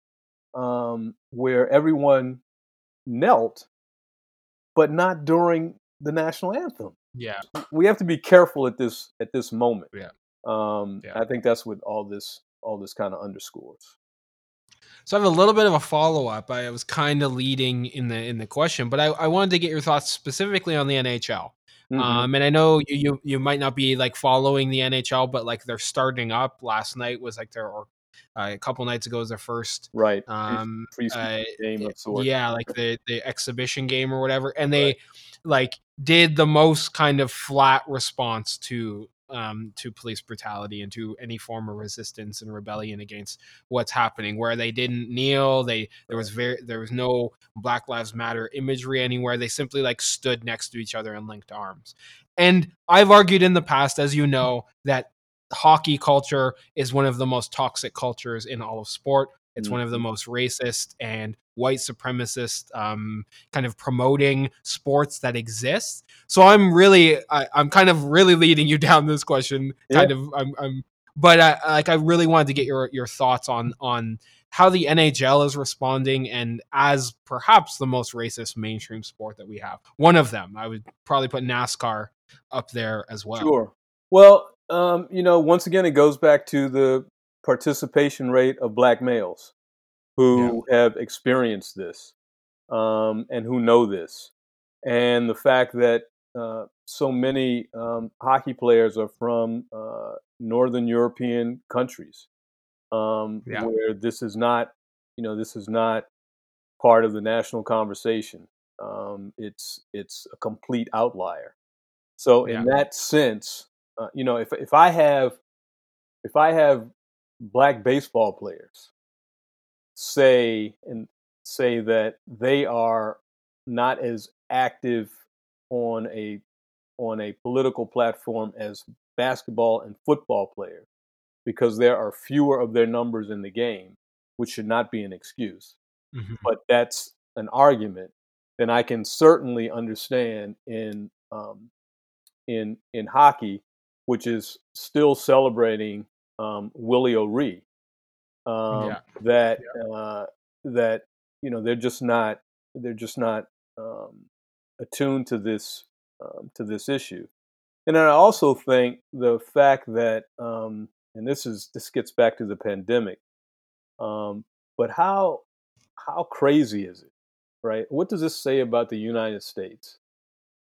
um, where everyone knelt, but not during the national anthem. Yeah, we have to be careful at this at this moment. Yeah, um, yeah. I think that's what all this all this kind of underscores. So I have a little bit of a follow up. I was kind of leading in the in the question, but I, I wanted to get your thoughts specifically on the NHL. Mm-hmm. Um, and I know you, you you might not be like following the NHL, but like they're starting up. Last night was like their or uh, a couple nights ago was their first right um uh, game of sorts. Yeah, like the the exhibition game or whatever, and they right. like did the most kind of flat response to um, to police brutality and to any form of resistance and rebellion against what's happening. Where they didn't kneel, they there was very there was no Black Lives Matter imagery anywhere. They simply like stood next to each other and linked arms. And I've argued in the past, as you know, that hockey culture is one of the most toxic cultures in all of sport. It's mm-hmm. one of the mm-hmm. most racist and white supremacist um, kind of promoting sports that exist. So I'm really, I, am kind of really leading you down this question. Kind yeah. of, I'm, I'm but I, like I really wanted to get your your thoughts on on how the NHL is responding and as perhaps the most racist mainstream sport that we have. One of them, I would probably put NASCAR up there as well. Sure. Well, um, you know, once again, it goes back to the participation rate of black males who yeah. have experienced this um, and who know this. and the fact that uh, so many um, hockey players are from uh, northern European countries, um, Yeah. where this is not, you know, this is not part of the national conversation. Um, it's it's a complete outlier. So in Yeah. that sense, uh, you know, if if I have if I have black baseball players say and say that they are not as active on a on a political platform as basketball and football players because there are fewer of their numbers in the game, which should not be an excuse. Mhm. But that's an argument. Then I can certainly understand in um, in in hockey, which is still celebrating um, Willie O'Ree, um, Yeah. that uh, that you know they're just not they're just not um, attuned to this um, to this issue. And I also think the fact that um, and this is this gets back to the pandemic, um, but how how crazy is it, right? What does this say about the United States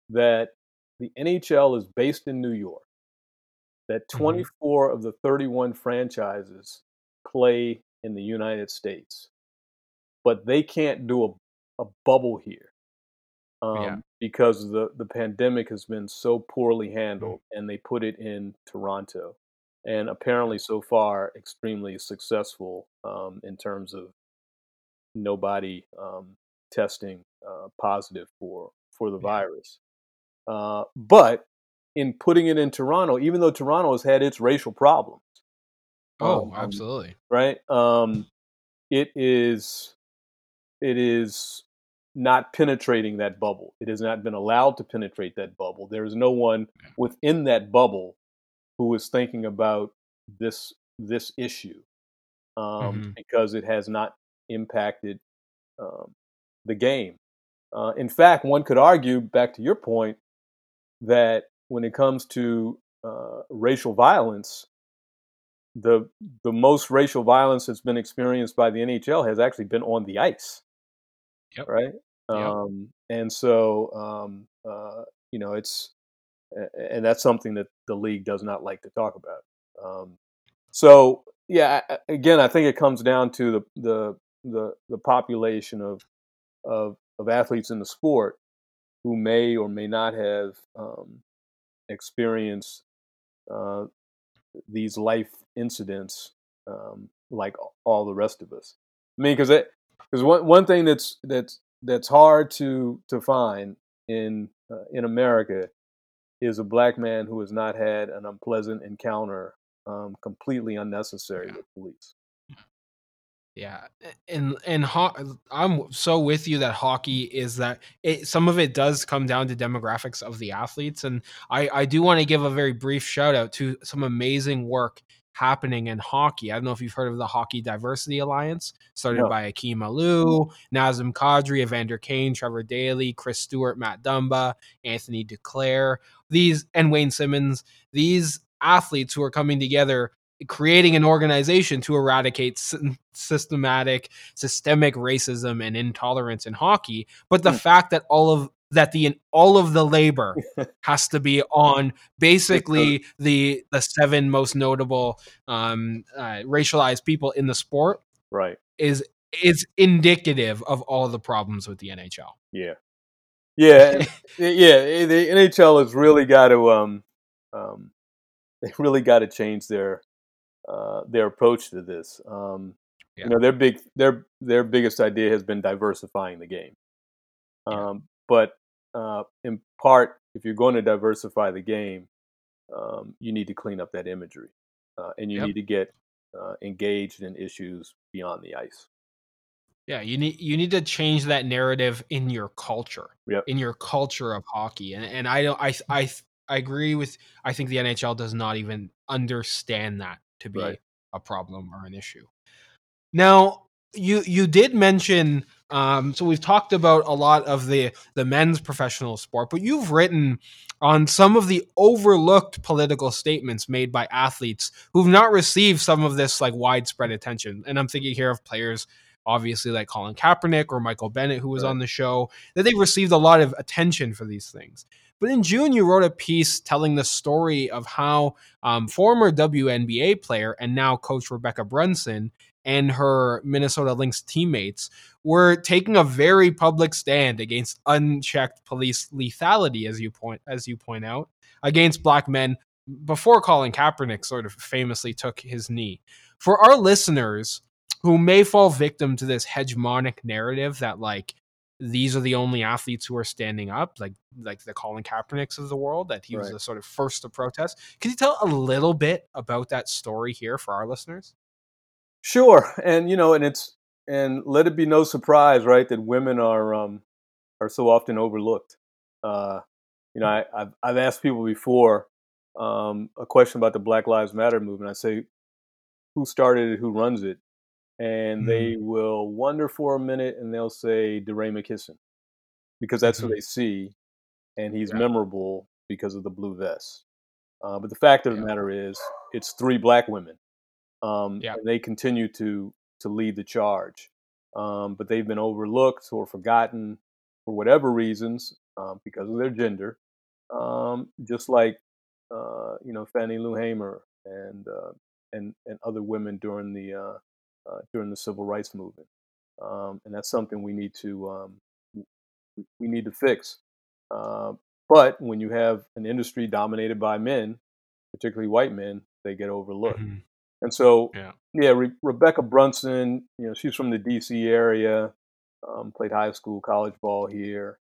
that the NHL is based in New York? That Mhm. 24 of the 31 franchises play in the United States, but they can't do a, a bubble here um, Yeah. because the, the pandemic has been so poorly handled and they put it in Toronto. And apparently, so far, extremely successful um, in terms of nobody um, testing uh, positive for, for the Yeah. virus. Uh, but in putting it in Toronto, even though Toronto has had its racial problems, Oh, um, absolutely. right? Um, it is it is not penetrating that bubble. It has not been allowed to penetrate that bubble. There is no one within that bubble who is thinking about this this issue um, Mhm. because it has not impacted um, the game. Uh, in fact, one could argue, back to your point, that when it comes to uh, racial violence, the the most racial violence that's been experienced by the NHL has actually been on the ice, Yep. right? Yep. Um, and so, um, uh, you know, it's and that's something that the league does not like to talk about. Um, so, yeah, again, I think it comes down to the the the, the population of, of of athletes in the sport who may or may not have um, experienced uh, these life incidents um, like all the rest of us. I mean, because because one one thing that's that's that's hard to to find in uh, in America is a black man who has not had an unpleasant encounter, um, completely unnecessary with police. Yeah, and and ho- uh, I'm so with you that hockey is that it, some of it does come down to demographics of the athletes, and I I do want to give a very brief shout out to some amazing work happening in hockey. I don't know if you've heard of the Hockey Diversity Alliance, started No. by Akim Aliu, Nazem Kadri, Evander Kane, Trevor Daley, Chris Stewart, Matt Dumba, Anthony Duclair, these and Wayne Simmonds. These athletes who are coming together creating an organization to eradicate sy- systematic systemic racism and intolerance in hockey but the Hmm. fact that all of that the all of the labor has to be on basically the the seven most notable um uh, racialized people in the sport Right. is is indicative of all the problems with the NHL Yeah. Yeah. yeah. The NHL has really got to um, um, they really got to change their uh, their approach to this. Um, Yeah. You know, their big their their biggest idea has been diversifying the game. Yeah. Um, but uh, in part, if you're going to diversify the game, um, you need to clean up that imagery, uh, and you Yep. need to get uh, engaged in issues beyond the ice. Yeah, you need you need to change that narrative in your culture, Yep. in your culture of hockey, and and I don't I I I agree with I think the NHL does not even understand that to be Right. a problem or an issue. Now you you did mention um, so we've talked about a lot of the the men's professional sport, but you've written on some of the overlooked political statements made by athletes who've not received some of this like widespread attention, and I'm thinking here of players obviously like Colin Kaepernick or Michael Bennett, who was right. on the show, that they received a lot of attention for these things. But in June, you wrote a piece telling the story of how um, former WNBA player and now coach Rebekkah Brunson and her Minnesota Lynx teammates were taking a very public stand against unchecked police lethality, as you point as you point out, against black men before Colin Kaepernick sort of famously took his knee. For our listeners who may fall victim to this hegemonic narrative that like these are the only athletes who are standing up, like like the Colin Kaepernicks of the world, that he right. was the sort of first to protest. Can you tell a little bit about that story here for our listeners? Sure, and you know, and it's and let it be no surprise, right, that women are um, are so often overlooked. Uh, you know, I, have I've asked people before um, a question about the Black Lives Matter movement. I say, who started it? Who runs it? And mm-hmm. they will wonder for a minute, and they'll say DeRay McKesson, because that's mm-hmm. who they see, and he's yeah. memorable because of the blue vest. Uh, but the fact of the matter is, it's three black women um, yeah. they continue to to lead the charge. Um, but they've been overlooked or forgotten for whatever reasons um, because of their gender. Um, just like uh, you know Fannie Lou Hamer and uh, and and other women during the uh, during the civil rights movement, um, and that's something we need to um, we need to fix. Uh, but when you have an industry dominated by men, particularly white men, they get overlooked. Mm-hmm. And so, yeah, yeah Re- Rebekkah Brunson, you know, she's from the D.C. area, um, played high school, college ball here,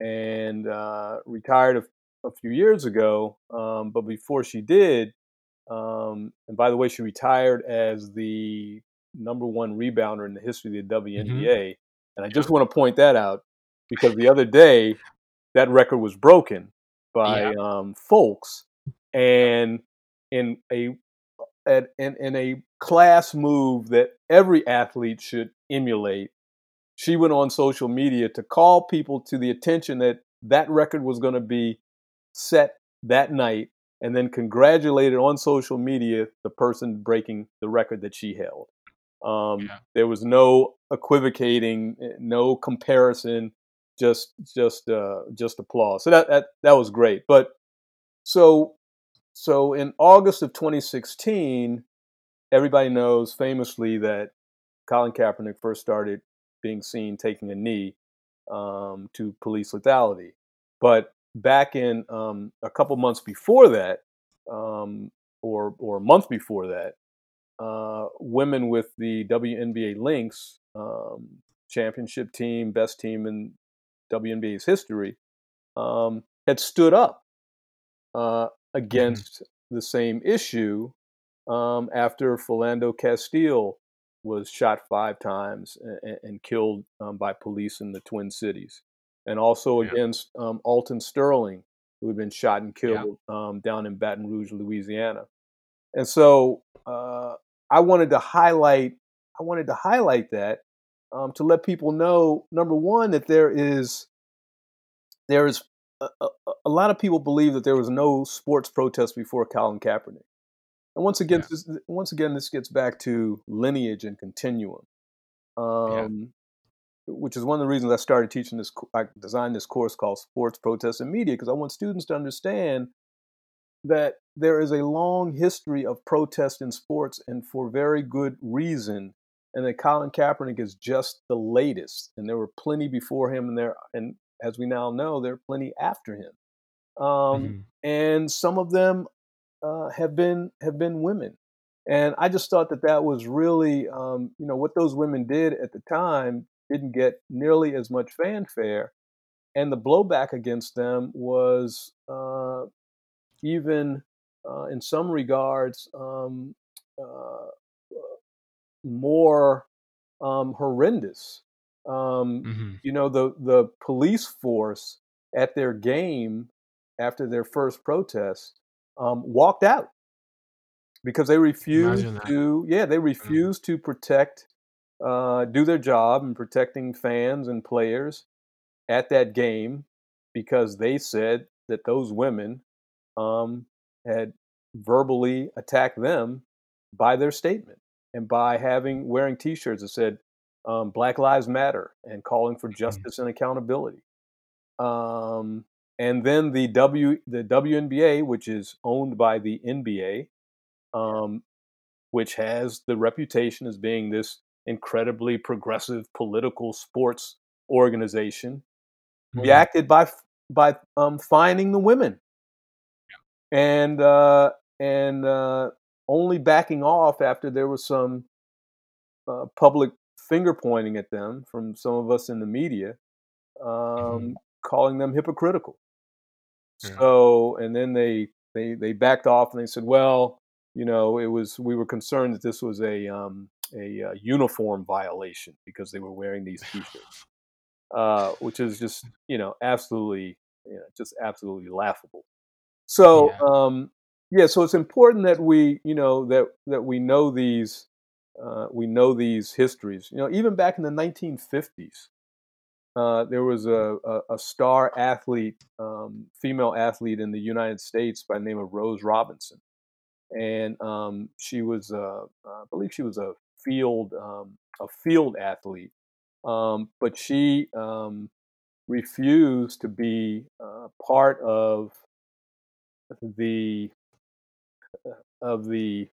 and uh, retired a, a, few years ago. Um, but before she did, um, and by the way, she retired as the number one rebounder in the history of the WNBA. Mm-hmm. And I just want to point that out because the other day that record was broken by yeah. um, folks, and in a at, in, in a class move that every athlete should emulate, she went on social media to call people to the attention that that record was going to be set that night and then congratulated on social media the person breaking the record that she held. Um, yeah. There was no equivocating, eh, no comparison, just just uh, just applause. So that, that that was great. But so so in August of 2016, everybody knows famously that Colin Kaepernick first started being seen taking a knee um, to police lethality. But back in um, a couple months before that, um, or or a month before that, uh, women with the WNBA Lynx um, championship team, best team in WNBA's history, um, had stood up uh, Mm-hmm. against mm-hmm. the same issue um, after Philando Castile was shot five times and, and killed um, by police in the Twin Cities, and also yeah. against um, Alton Sterling, who had been shot and killed yeah. Um, down in Baton Rouge, Louisiana. And so uh, I wanted to highlight, I wanted to highlight that um, to let people know, number one, that there is there is a, a, lot of people believe that there was no sports protest before Colin Kaepernick. And once again, yeah. this, once again, this gets back to lineage and continuum, um, yeah. which is one of the reasons I started teaching this. I designed this course called Sports, Protest, and Media because I want students to understand that there is a long history of protest in sports, and for very good reason. And that Colin Kaepernick is just the latest, and there were plenty before him, and there and as we now know, there are plenty after him, um, mm-hmm. and some of them uh, have been have been women. And I just thought that that was really, um, you know, what those women did at the time didn't get nearly as much fanfare, and the blowback against them was uh, even, uh, in some regards, um, uh, more um, horrendous. Um, mm-hmm. You know, the the police force at their game after their first protest um, walked out because they refused to. Yeah, they mm. refused mm-hmm. to protect, uh, do their job in protecting fans and players at that game because they said that those women um, had verbally attacked them by their statement and by having wearing T-shirts that said um, Black Lives Matter and calling for Mhm. justice and accountability. Um, and then the W the WNBA, which is owned by the NBA, um, which has the reputation as being this incredibly progressive political sports organization, Mhm. reacted by by um, fining the women and uh, and uh, only backing off after there was some uh, public finger pointing at them from some of us in the media, um, Mhm. calling them hypocritical. Yeah. So, and then they they they backed off and they said, well, you know, it was we were concerned that this was a um, a, uh uniform violation because they were wearing these T-shirts, uh, which is just you know absolutely you know, just absolutely laughable. So Yeah. um, yeah, so it's important that we you know that that we know these uh, we know these histories. You know, even back in the 1950s, uh, there was a, a, a star athlete, um, female athlete in the United States by the name of Rose Robinson, and um, she was, uh, I believe, she was a field um, a field athlete, um, but she um, refused to be uh, part of the of the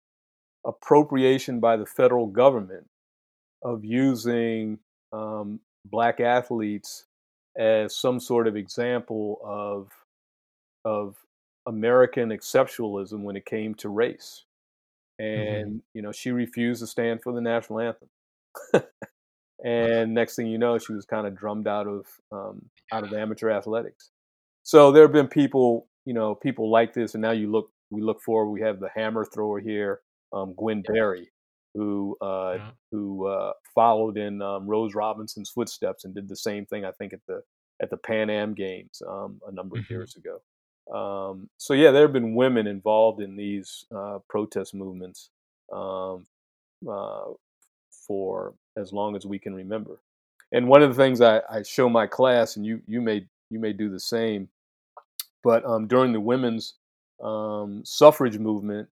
appropriation by the federal government of using um, black athletes as some sort of example of of American exceptionalism when it came to race. And you know, she refused to stand for the national anthem. and next thing you know, she was kind of drummed out of um, out of amateur athletics. So there have been people, you know, people like this, and now you look, we look forward. We have the hammer thrower here, um, Gwen Berry, who uh, Yeah. who uh, followed in um, Rose Robinson's footsteps and did the same thing. I think at the at the Pan Am Games um, a number of Mhm. years ago. Um, so yeah, there have been women involved in these uh, protest movements um, uh, for as long as we can remember. And one of the things I, I show my class, and you you may you may do the same, but um, during the women's um, suffrage movement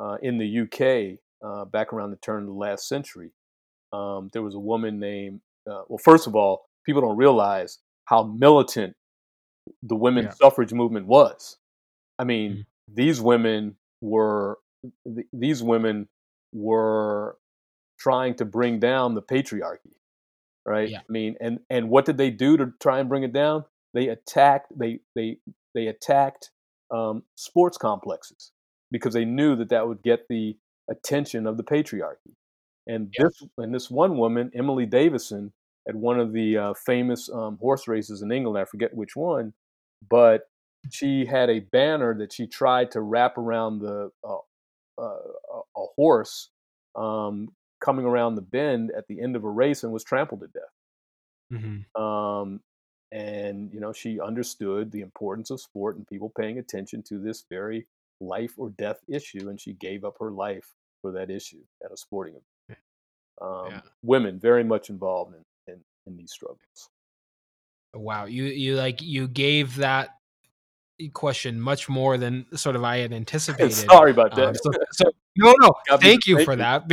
uh, in the UK uh, back around the turn of the last century, um, there was a woman named. Uh, well, first of all, people don't realize how militant the women's Yeah. suffrage movement was. I mean, Mhm. these women were th- these women were trying to bring down the patriarchy, right? Yeah. I mean, and and what did they do to try and bring it down? They attacked they they they attacked um, sports complexes because they knew that that would get the attention of the patriarchy. And Yeah. this and this one woman, Emily Davison, at one of the uh, famous um, horse races in England, I forget which one, but she had a banner that she tried to wrap around the uh, uh, a a horse um, coming around the bend at the end of a race and was trampled to death. Mhm. Um, and you know, she understood the importance of sport and people paying attention to this very life or death issue, and she gave up her life for that issue at a sporting event. Um, Yeah. Women very much involved in, in, in these struggles. Wow, you you like you gave that question much more than sort of I had anticipated. Sorry about that. Um, so, so no, no, thank you for that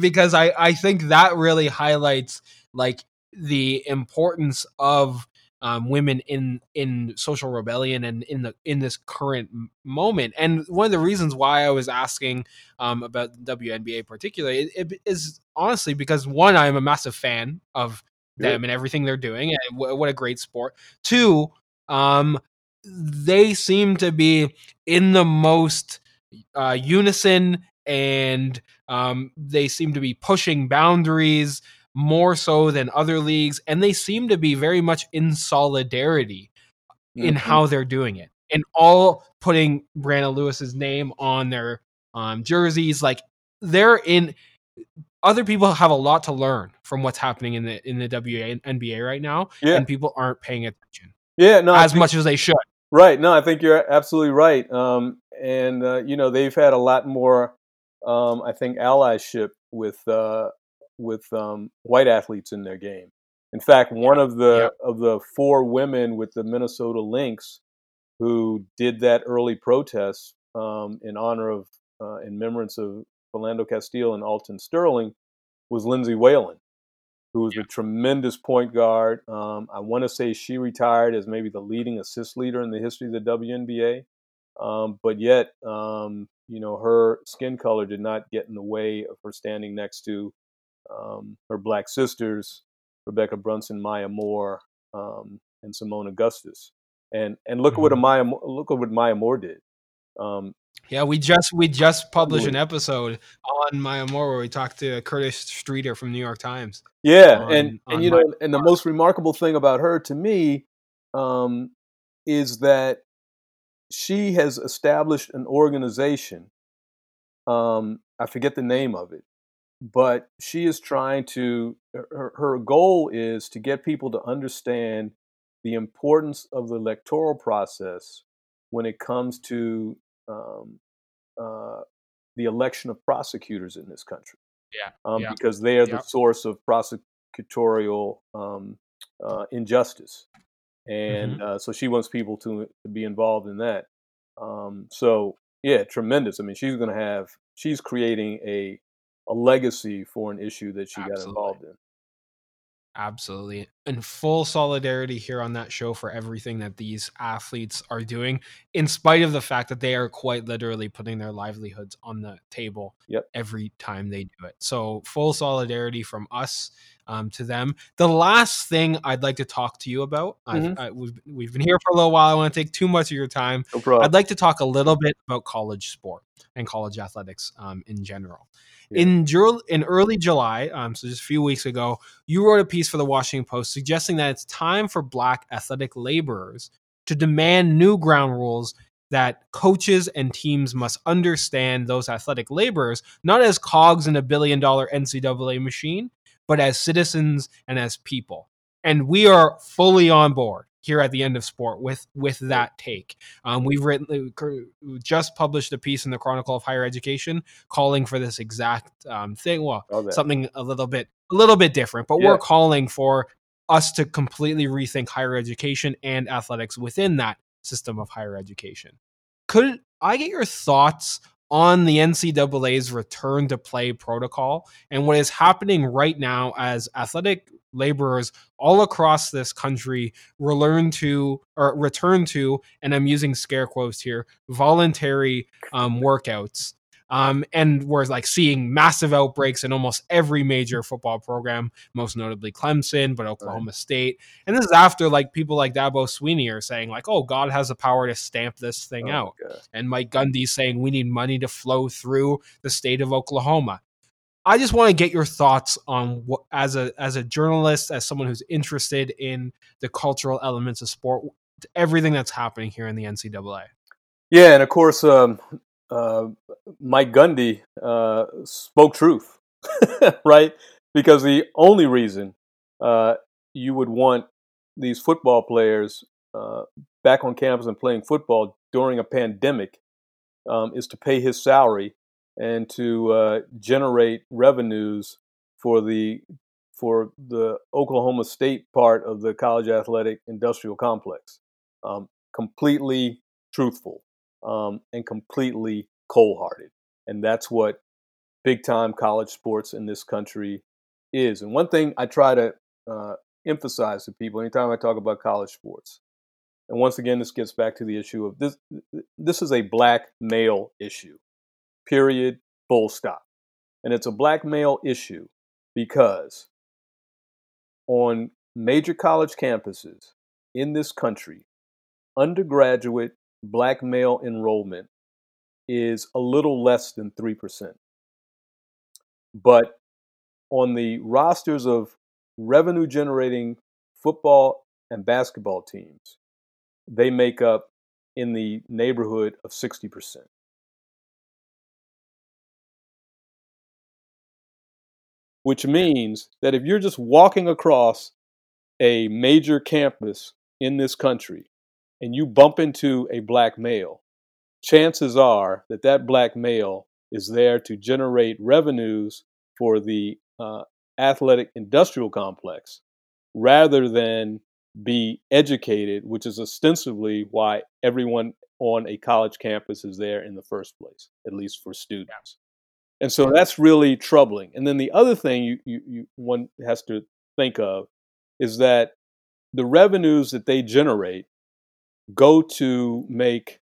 because I I think that really highlights like the importance of um, women in in social rebellion and in the in this current moment. And one of the reasons why I was asking um, about WNBA particularly it, it is honestly because one, I'm a massive fan of them Good. and everything they're doing, and wh- what a great sport. Two, um, they seem to be in the most uh, unison and um, they seem to be pushing boundaries more so than other leagues and they seem to be very much in solidarity in Mhm. how they're doing it and all putting Brandon Lewis's name on their um, jerseys like they're in other people have a lot to learn from what's happening in the in the WNBA right now Yeah. and people aren't paying attention Yeah, no, as think- much as they should Right. No, I think you're absolutely right. Um, and uh, you know they've had a lot more, um, I think, allyship with uh, with um, white athletes in their game. In fact, one of the of the four women with the Minnesota Lynx who did that early protest um, in honor of uh, in remembrance of Philando Castile and Alton Sterling was Lindsay Whalen. who was Yeah. a tremendous point guard. Um, I want to say she retired as maybe the leading assist leader in the history of the WNBA. Um, but yet, um, you know, her skin color did not get in the way of her standing next to um, her black sisters, Rebekkah Brunson, Maya Moore, um, and Seimone Augustus. And and look at what. Maya look at what Maya Moore did. Um, Yeah, we just we just published an episode on Maya Moore where we talked to Curtis Streeter from New York Times. Yeah, on- and on and you my know, and the most remarkable thing about her to me um, is that she has established an organization. Um, I forget the name of it, but she is trying to. Her, her goal is to get people to understand the importance of the electoral process when it comes to um, uh, the election of prosecutors in this country Yeah, um, yeah, because they are the source of prosecutorial um, uh, injustice, and Mm-hmm. uh, so she wants people to, to be involved in that. Um, so yeah, tremendous. I mean, she's going to have she's creating a a legacy for an issue that she got involved in. Absolutely. In full solidarity here on that show for everything that these athletes are doing, in spite of the fact that they are quite literally putting their livelihoods on the table Yep. every time they do it. So, full solidarity from us um, to them. The last thing I'd like to talk to you about, Mhm. I, we've, we've been here for a little while. I want to take too much of your time. No. I'd like to talk a little bit about college sport and college athletics um, in general. Yeah. In, Ju- in early July, um, so just a few weeks ago, you wrote a piece for the Washington Post suggesting that it's time for black athletic laborers to demand new ground rules that coaches and teams must understand those athletic laborers not as cogs in a billion dollar NCAA machine, but as citizens and as people. And we are fully on board here at the end of sport with with that take. Um, we've written we just published a piece in the Chronicle of Higher Education calling for this exact um, thing. Well, something a little bit a little bit different, but Yeah. we're calling for us to completely rethink higher education and athletics within that system of higher education. Could I get your thoughts on the NCAA's return to play protocol and what is happening right now as athletic laborers all across this country learn to or return to, and I'm using scare quotes here, voluntary um, workouts. Um, and we're like seeing massive outbreaks in almost every major football program, most notably Clemson, but Oklahoma State. And this is after like people like Dabo Swinney are saying like, "Oh, God has the power to stamp this thing Oh, out," God. and Mike Gundy saying we need money to flow through the state of Oklahoma. I just want to get your thoughts on what, as a as a journalist, as someone who's interested in the cultural elements of sport, everything that's happening here in the NCAA. Yeah, and of course, um, uh, Mike Gundy uh, spoke truth, right? Because the only reason uh, you would want these football players uh, back on campus and playing football during a pandemic um, is to pay his salary and to uh, generate revenues for the for the Oklahoma State part of the college athletic industrial complex. Um, completely truthful um, and completely cold hearted. And that's what big time college sports in this country is. And one thing I try to uh, emphasize to people anytime I talk about college sports, and once again, this gets back to the issue of this this is a black male issue, period, full stop. And it's a black male issue because on major college campuses in this country, undergraduate black male enrollment is a little less than 3%. But on the rosters of revenue generating football and basketball teams, they make up in the neighborhood of 60%. Which means that if you're just walking across a major campus in this country and you bump into a black male, chances are that that black male is there to generate revenues for the uh, athletic industrial complex rather than be educated, which is ostensibly why everyone on a college campus is there in the first place, at least for students. And so that's really troubling. And then the other thing you, you, you one has to think of is that the revenues that they generate go to make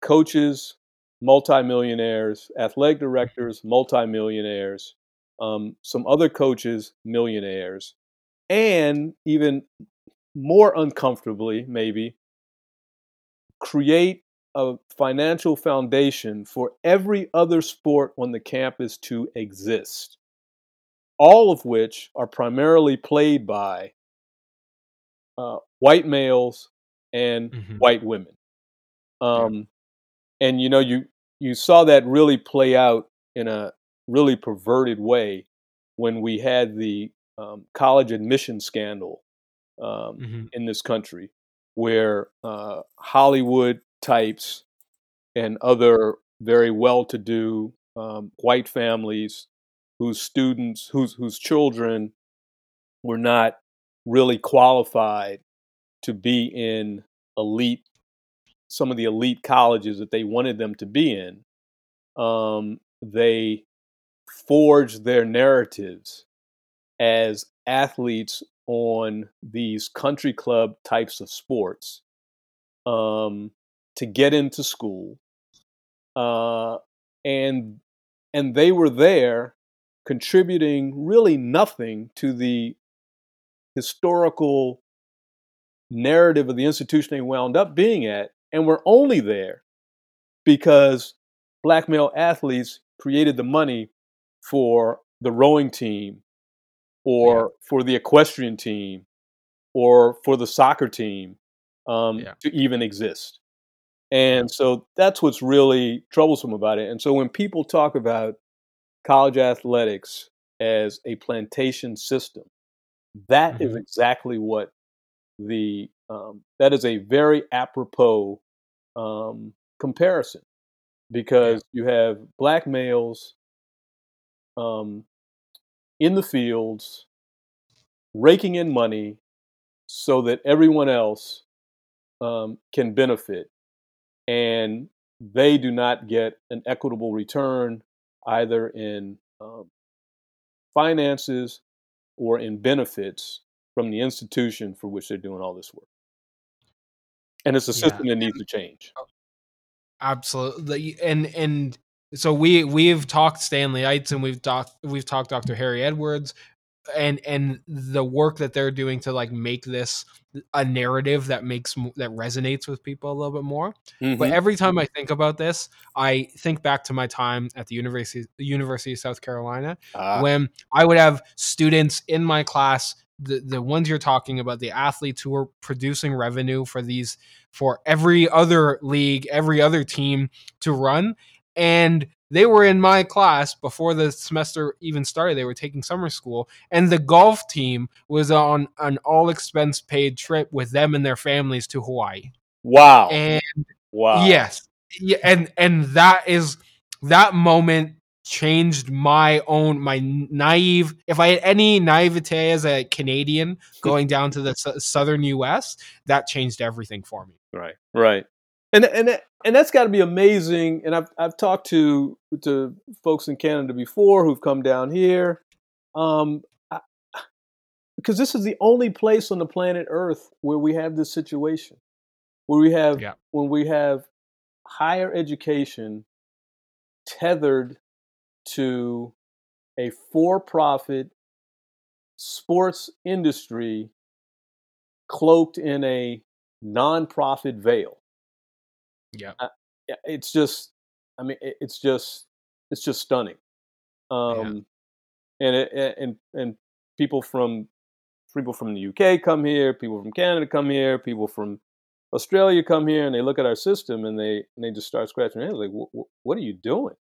coaches multimillionaires, athletic directors multimillionaires, um, some other coaches millionaires, and even more uncomfortably, maybe, create a financial foundation for every other sport on the campus to exist, all of which are primarily played by uh, white males and Mhm. white women. Um, And you know, you you saw that really play out in a really perverted way when we had the um, college admission scandal um, Mhm. in this country, where uh, Hollywood types and other very well-to-do um, white families whose students, whose whose children were not really qualified to be in elite, some of the elite colleges that they wanted them to be in. Um, they forged their narratives as athletes on these country club types of sports um, to get into school, uh, and and they were there contributing really nothing to the historical narrative of the institution they wound up being at, and were only there because black male athletes created the money for the rowing team or for the equestrian team or for the soccer team um, Yeah. to even exist. And so that's what's really troublesome about it. And so when people talk about college athletics as a plantation system, that is Mhm. exactly what the um, that is a very apropos um, comparison because you have black males um, in the fields raking in money so that everyone else um, can benefit and they do not get an equitable return either in um, finances or in benefits from the institution for which they're doing all this work. And it's a Yeah. system that needs to change. Absolutely, and and so we we've talked Stanley Eitzen and we've talked we've talked Dr. Harry Edwards, and and the work that they're doing to like make this a narrative that makes that resonates with people a little bit more. But Mhm. every time I think about this, I think back to my time at the University University of South Carolina Ah, when I would have students in my class, the the ones you're talking about, the athletes who are producing revenue for these for every other league, every other team to run, and they were in my class before the semester even started. They were taking summer school, and the golf team was on an all expense paid trip with them and their families to Hawaii. wow. And wow. Yes. Yeah, and and that is that moment changed my own my naive if I had any naivete as a Canadian going down to the s- southern US, that changed everything for me. Right, right, and and and that's got to be amazing. And I've I've talked to to folks in Canada before who've come down here, um, because this is the only place on the planet Earth where we have this situation, where we have Yeah. when we have higher education tethered to a for-profit sports industry cloaked in a non-profit veil. Yeah. Yeah, it's just i mean it- it's just it's just stunning um and it, and and people from people from the uk come here people from canada come here people from australia come here and they look at our system and they and they just start scratching their heads like "Wh- wh- what are you doing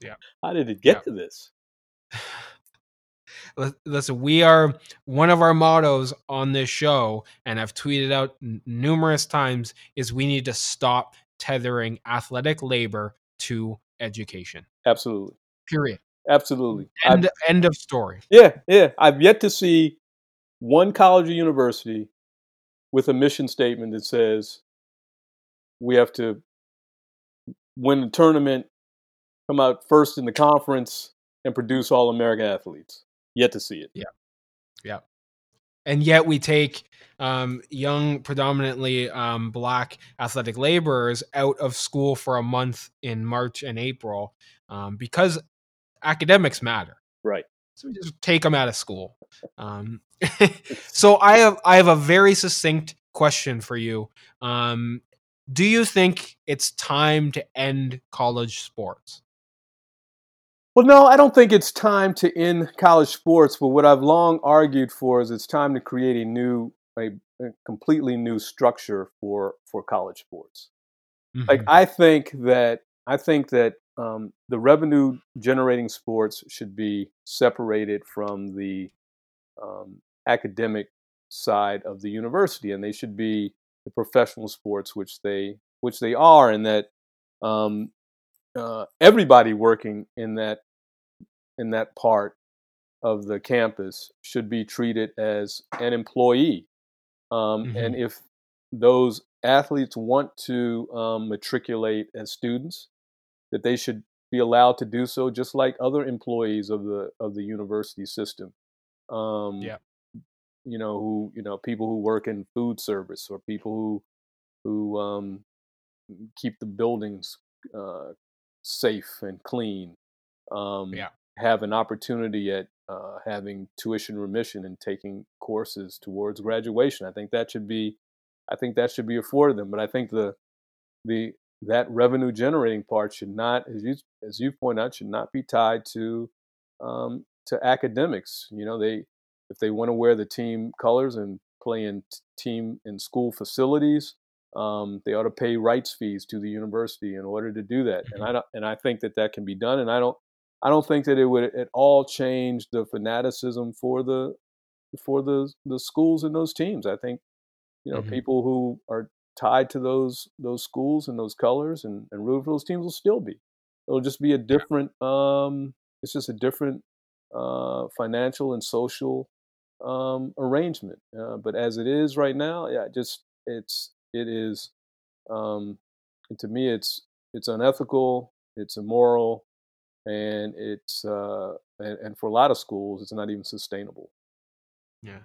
Yeah. how did it get Yeah. to this Listen, we are one of our mottos on this show, and I've tweeted out n- numerous times, is we need to stop tethering athletic labor to education. absolutely Period. absolutely I've- End, end of story. Yeah, yeah. I've yet to see one college or university with a mission statement that says we have to win the tournament, come out first in the conference, and produce all American athletes. Yet to see it. Yeah, Yeah. and yet we take um, young, predominantly um, black athletic laborers out of school for a month in March and April um, because academics matter. Right. So we just take them out of school. Um, so I have I have a very succinct question for you. Um, do you think it's time to end college sports? Well, no, I don't think it's time to end college sports. But what I've long argued for is it's time to create a new, a, a completely new structure for for college sports. Mm-hmm. Like I think that I think that um, the revenue generating sports should be separated from the um, academic side of the university, and they should be the professional sports, which they which they are, and that um, uh, everybody working in that in that part of the campus should be treated as an employee. Um, mm-hmm. And if those athletes want to um, matriculate as students, that they should be allowed to do so, just like other employees of the of the university system. Um, yeah you know, who you know, people who work in food service or people who who um, keep the buildings uh, safe and clean. Um, yeah. have an opportunity at uh, having tuition remission and taking courses towards graduation. I think that should be, I think that should be afforded them. But I think the the that revenue generating part should not, as you as you point out, should not be tied to um, to academics. You know, they if they want to wear the team colors and play in t- team in school facilities, um, they ought to pay rights fees to the university in order to do that. And mm-hmm. I don't, and I think that that can be done. And I don't I don't think that it would at all change the fanaticism for the for the the schools and those teams. I think you know mm-hmm. people who are tied to those those schools and those colors and, and root for those teams will still be. It'll just be a different. Um, it's just a different uh, financial and social um, arrangement. Uh, but as it is right now, yeah, just it's it is. Um, to me, it's it's unethical, it's immoral, and it's uh, and, and for a lot of schools, it's not even sustainable. Yeah,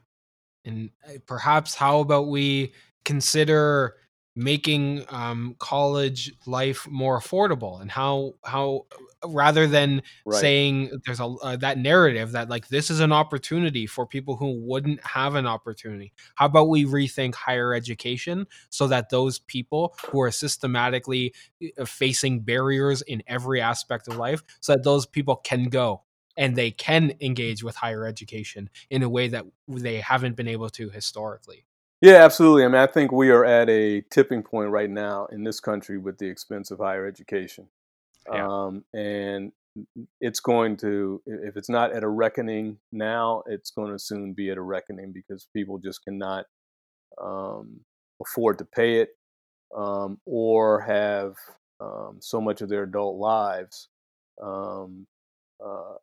and uh, perhaps how about we consider making um, college life more affordable and how how rather than right. saying there's a uh, that narrative that like this is an opportunity for people who wouldn't have an opportunity how about we rethink higher education so that those people who are systematically uh, facing barriers in every aspect of life so that those people can go and they can engage with higher education in a way that they haven't been able to historically yeah, absolutely. I mean, I think we are at a tipping point right now in this country with the expense of higher education. Yeah. Um, and it's going to, if it's not at a reckoning now, it's going to soon be at a reckoning because people just cannot um, afford to pay it um, or have um, so much of their adult lives um, uh,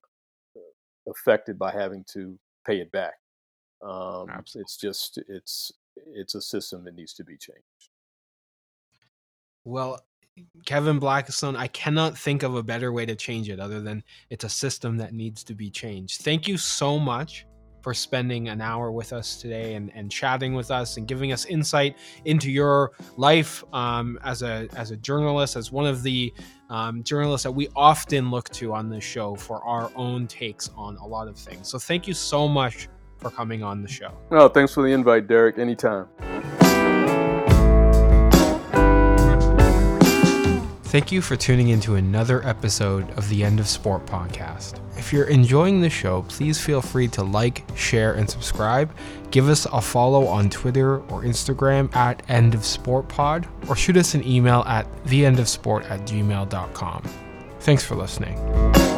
affected by having to pay it back. Um, it's just it's it's a system that needs to be changed. Well, Kevin Blackistone, I cannot think of a better way to change it other than it's a system that needs to be changed. Thank you so much for spending an hour with us today and, and chatting with us and giving us insight into your life um, as a as a journalist, as one of the um, journalists that we often look to on this show for our own takes on a lot of things. So thank you so much for coming on the show. Oh, thanks for the invite, Derek. Anytime. Thank you for tuning into another episode of the End of Sport podcast. If you're enjoying the show, please feel free to like, share, and subscribe. Give us a follow on Twitter or Instagram at End of Sport Pod, or shoot us an email at theendofsport at gmail.com. Thanks for listening.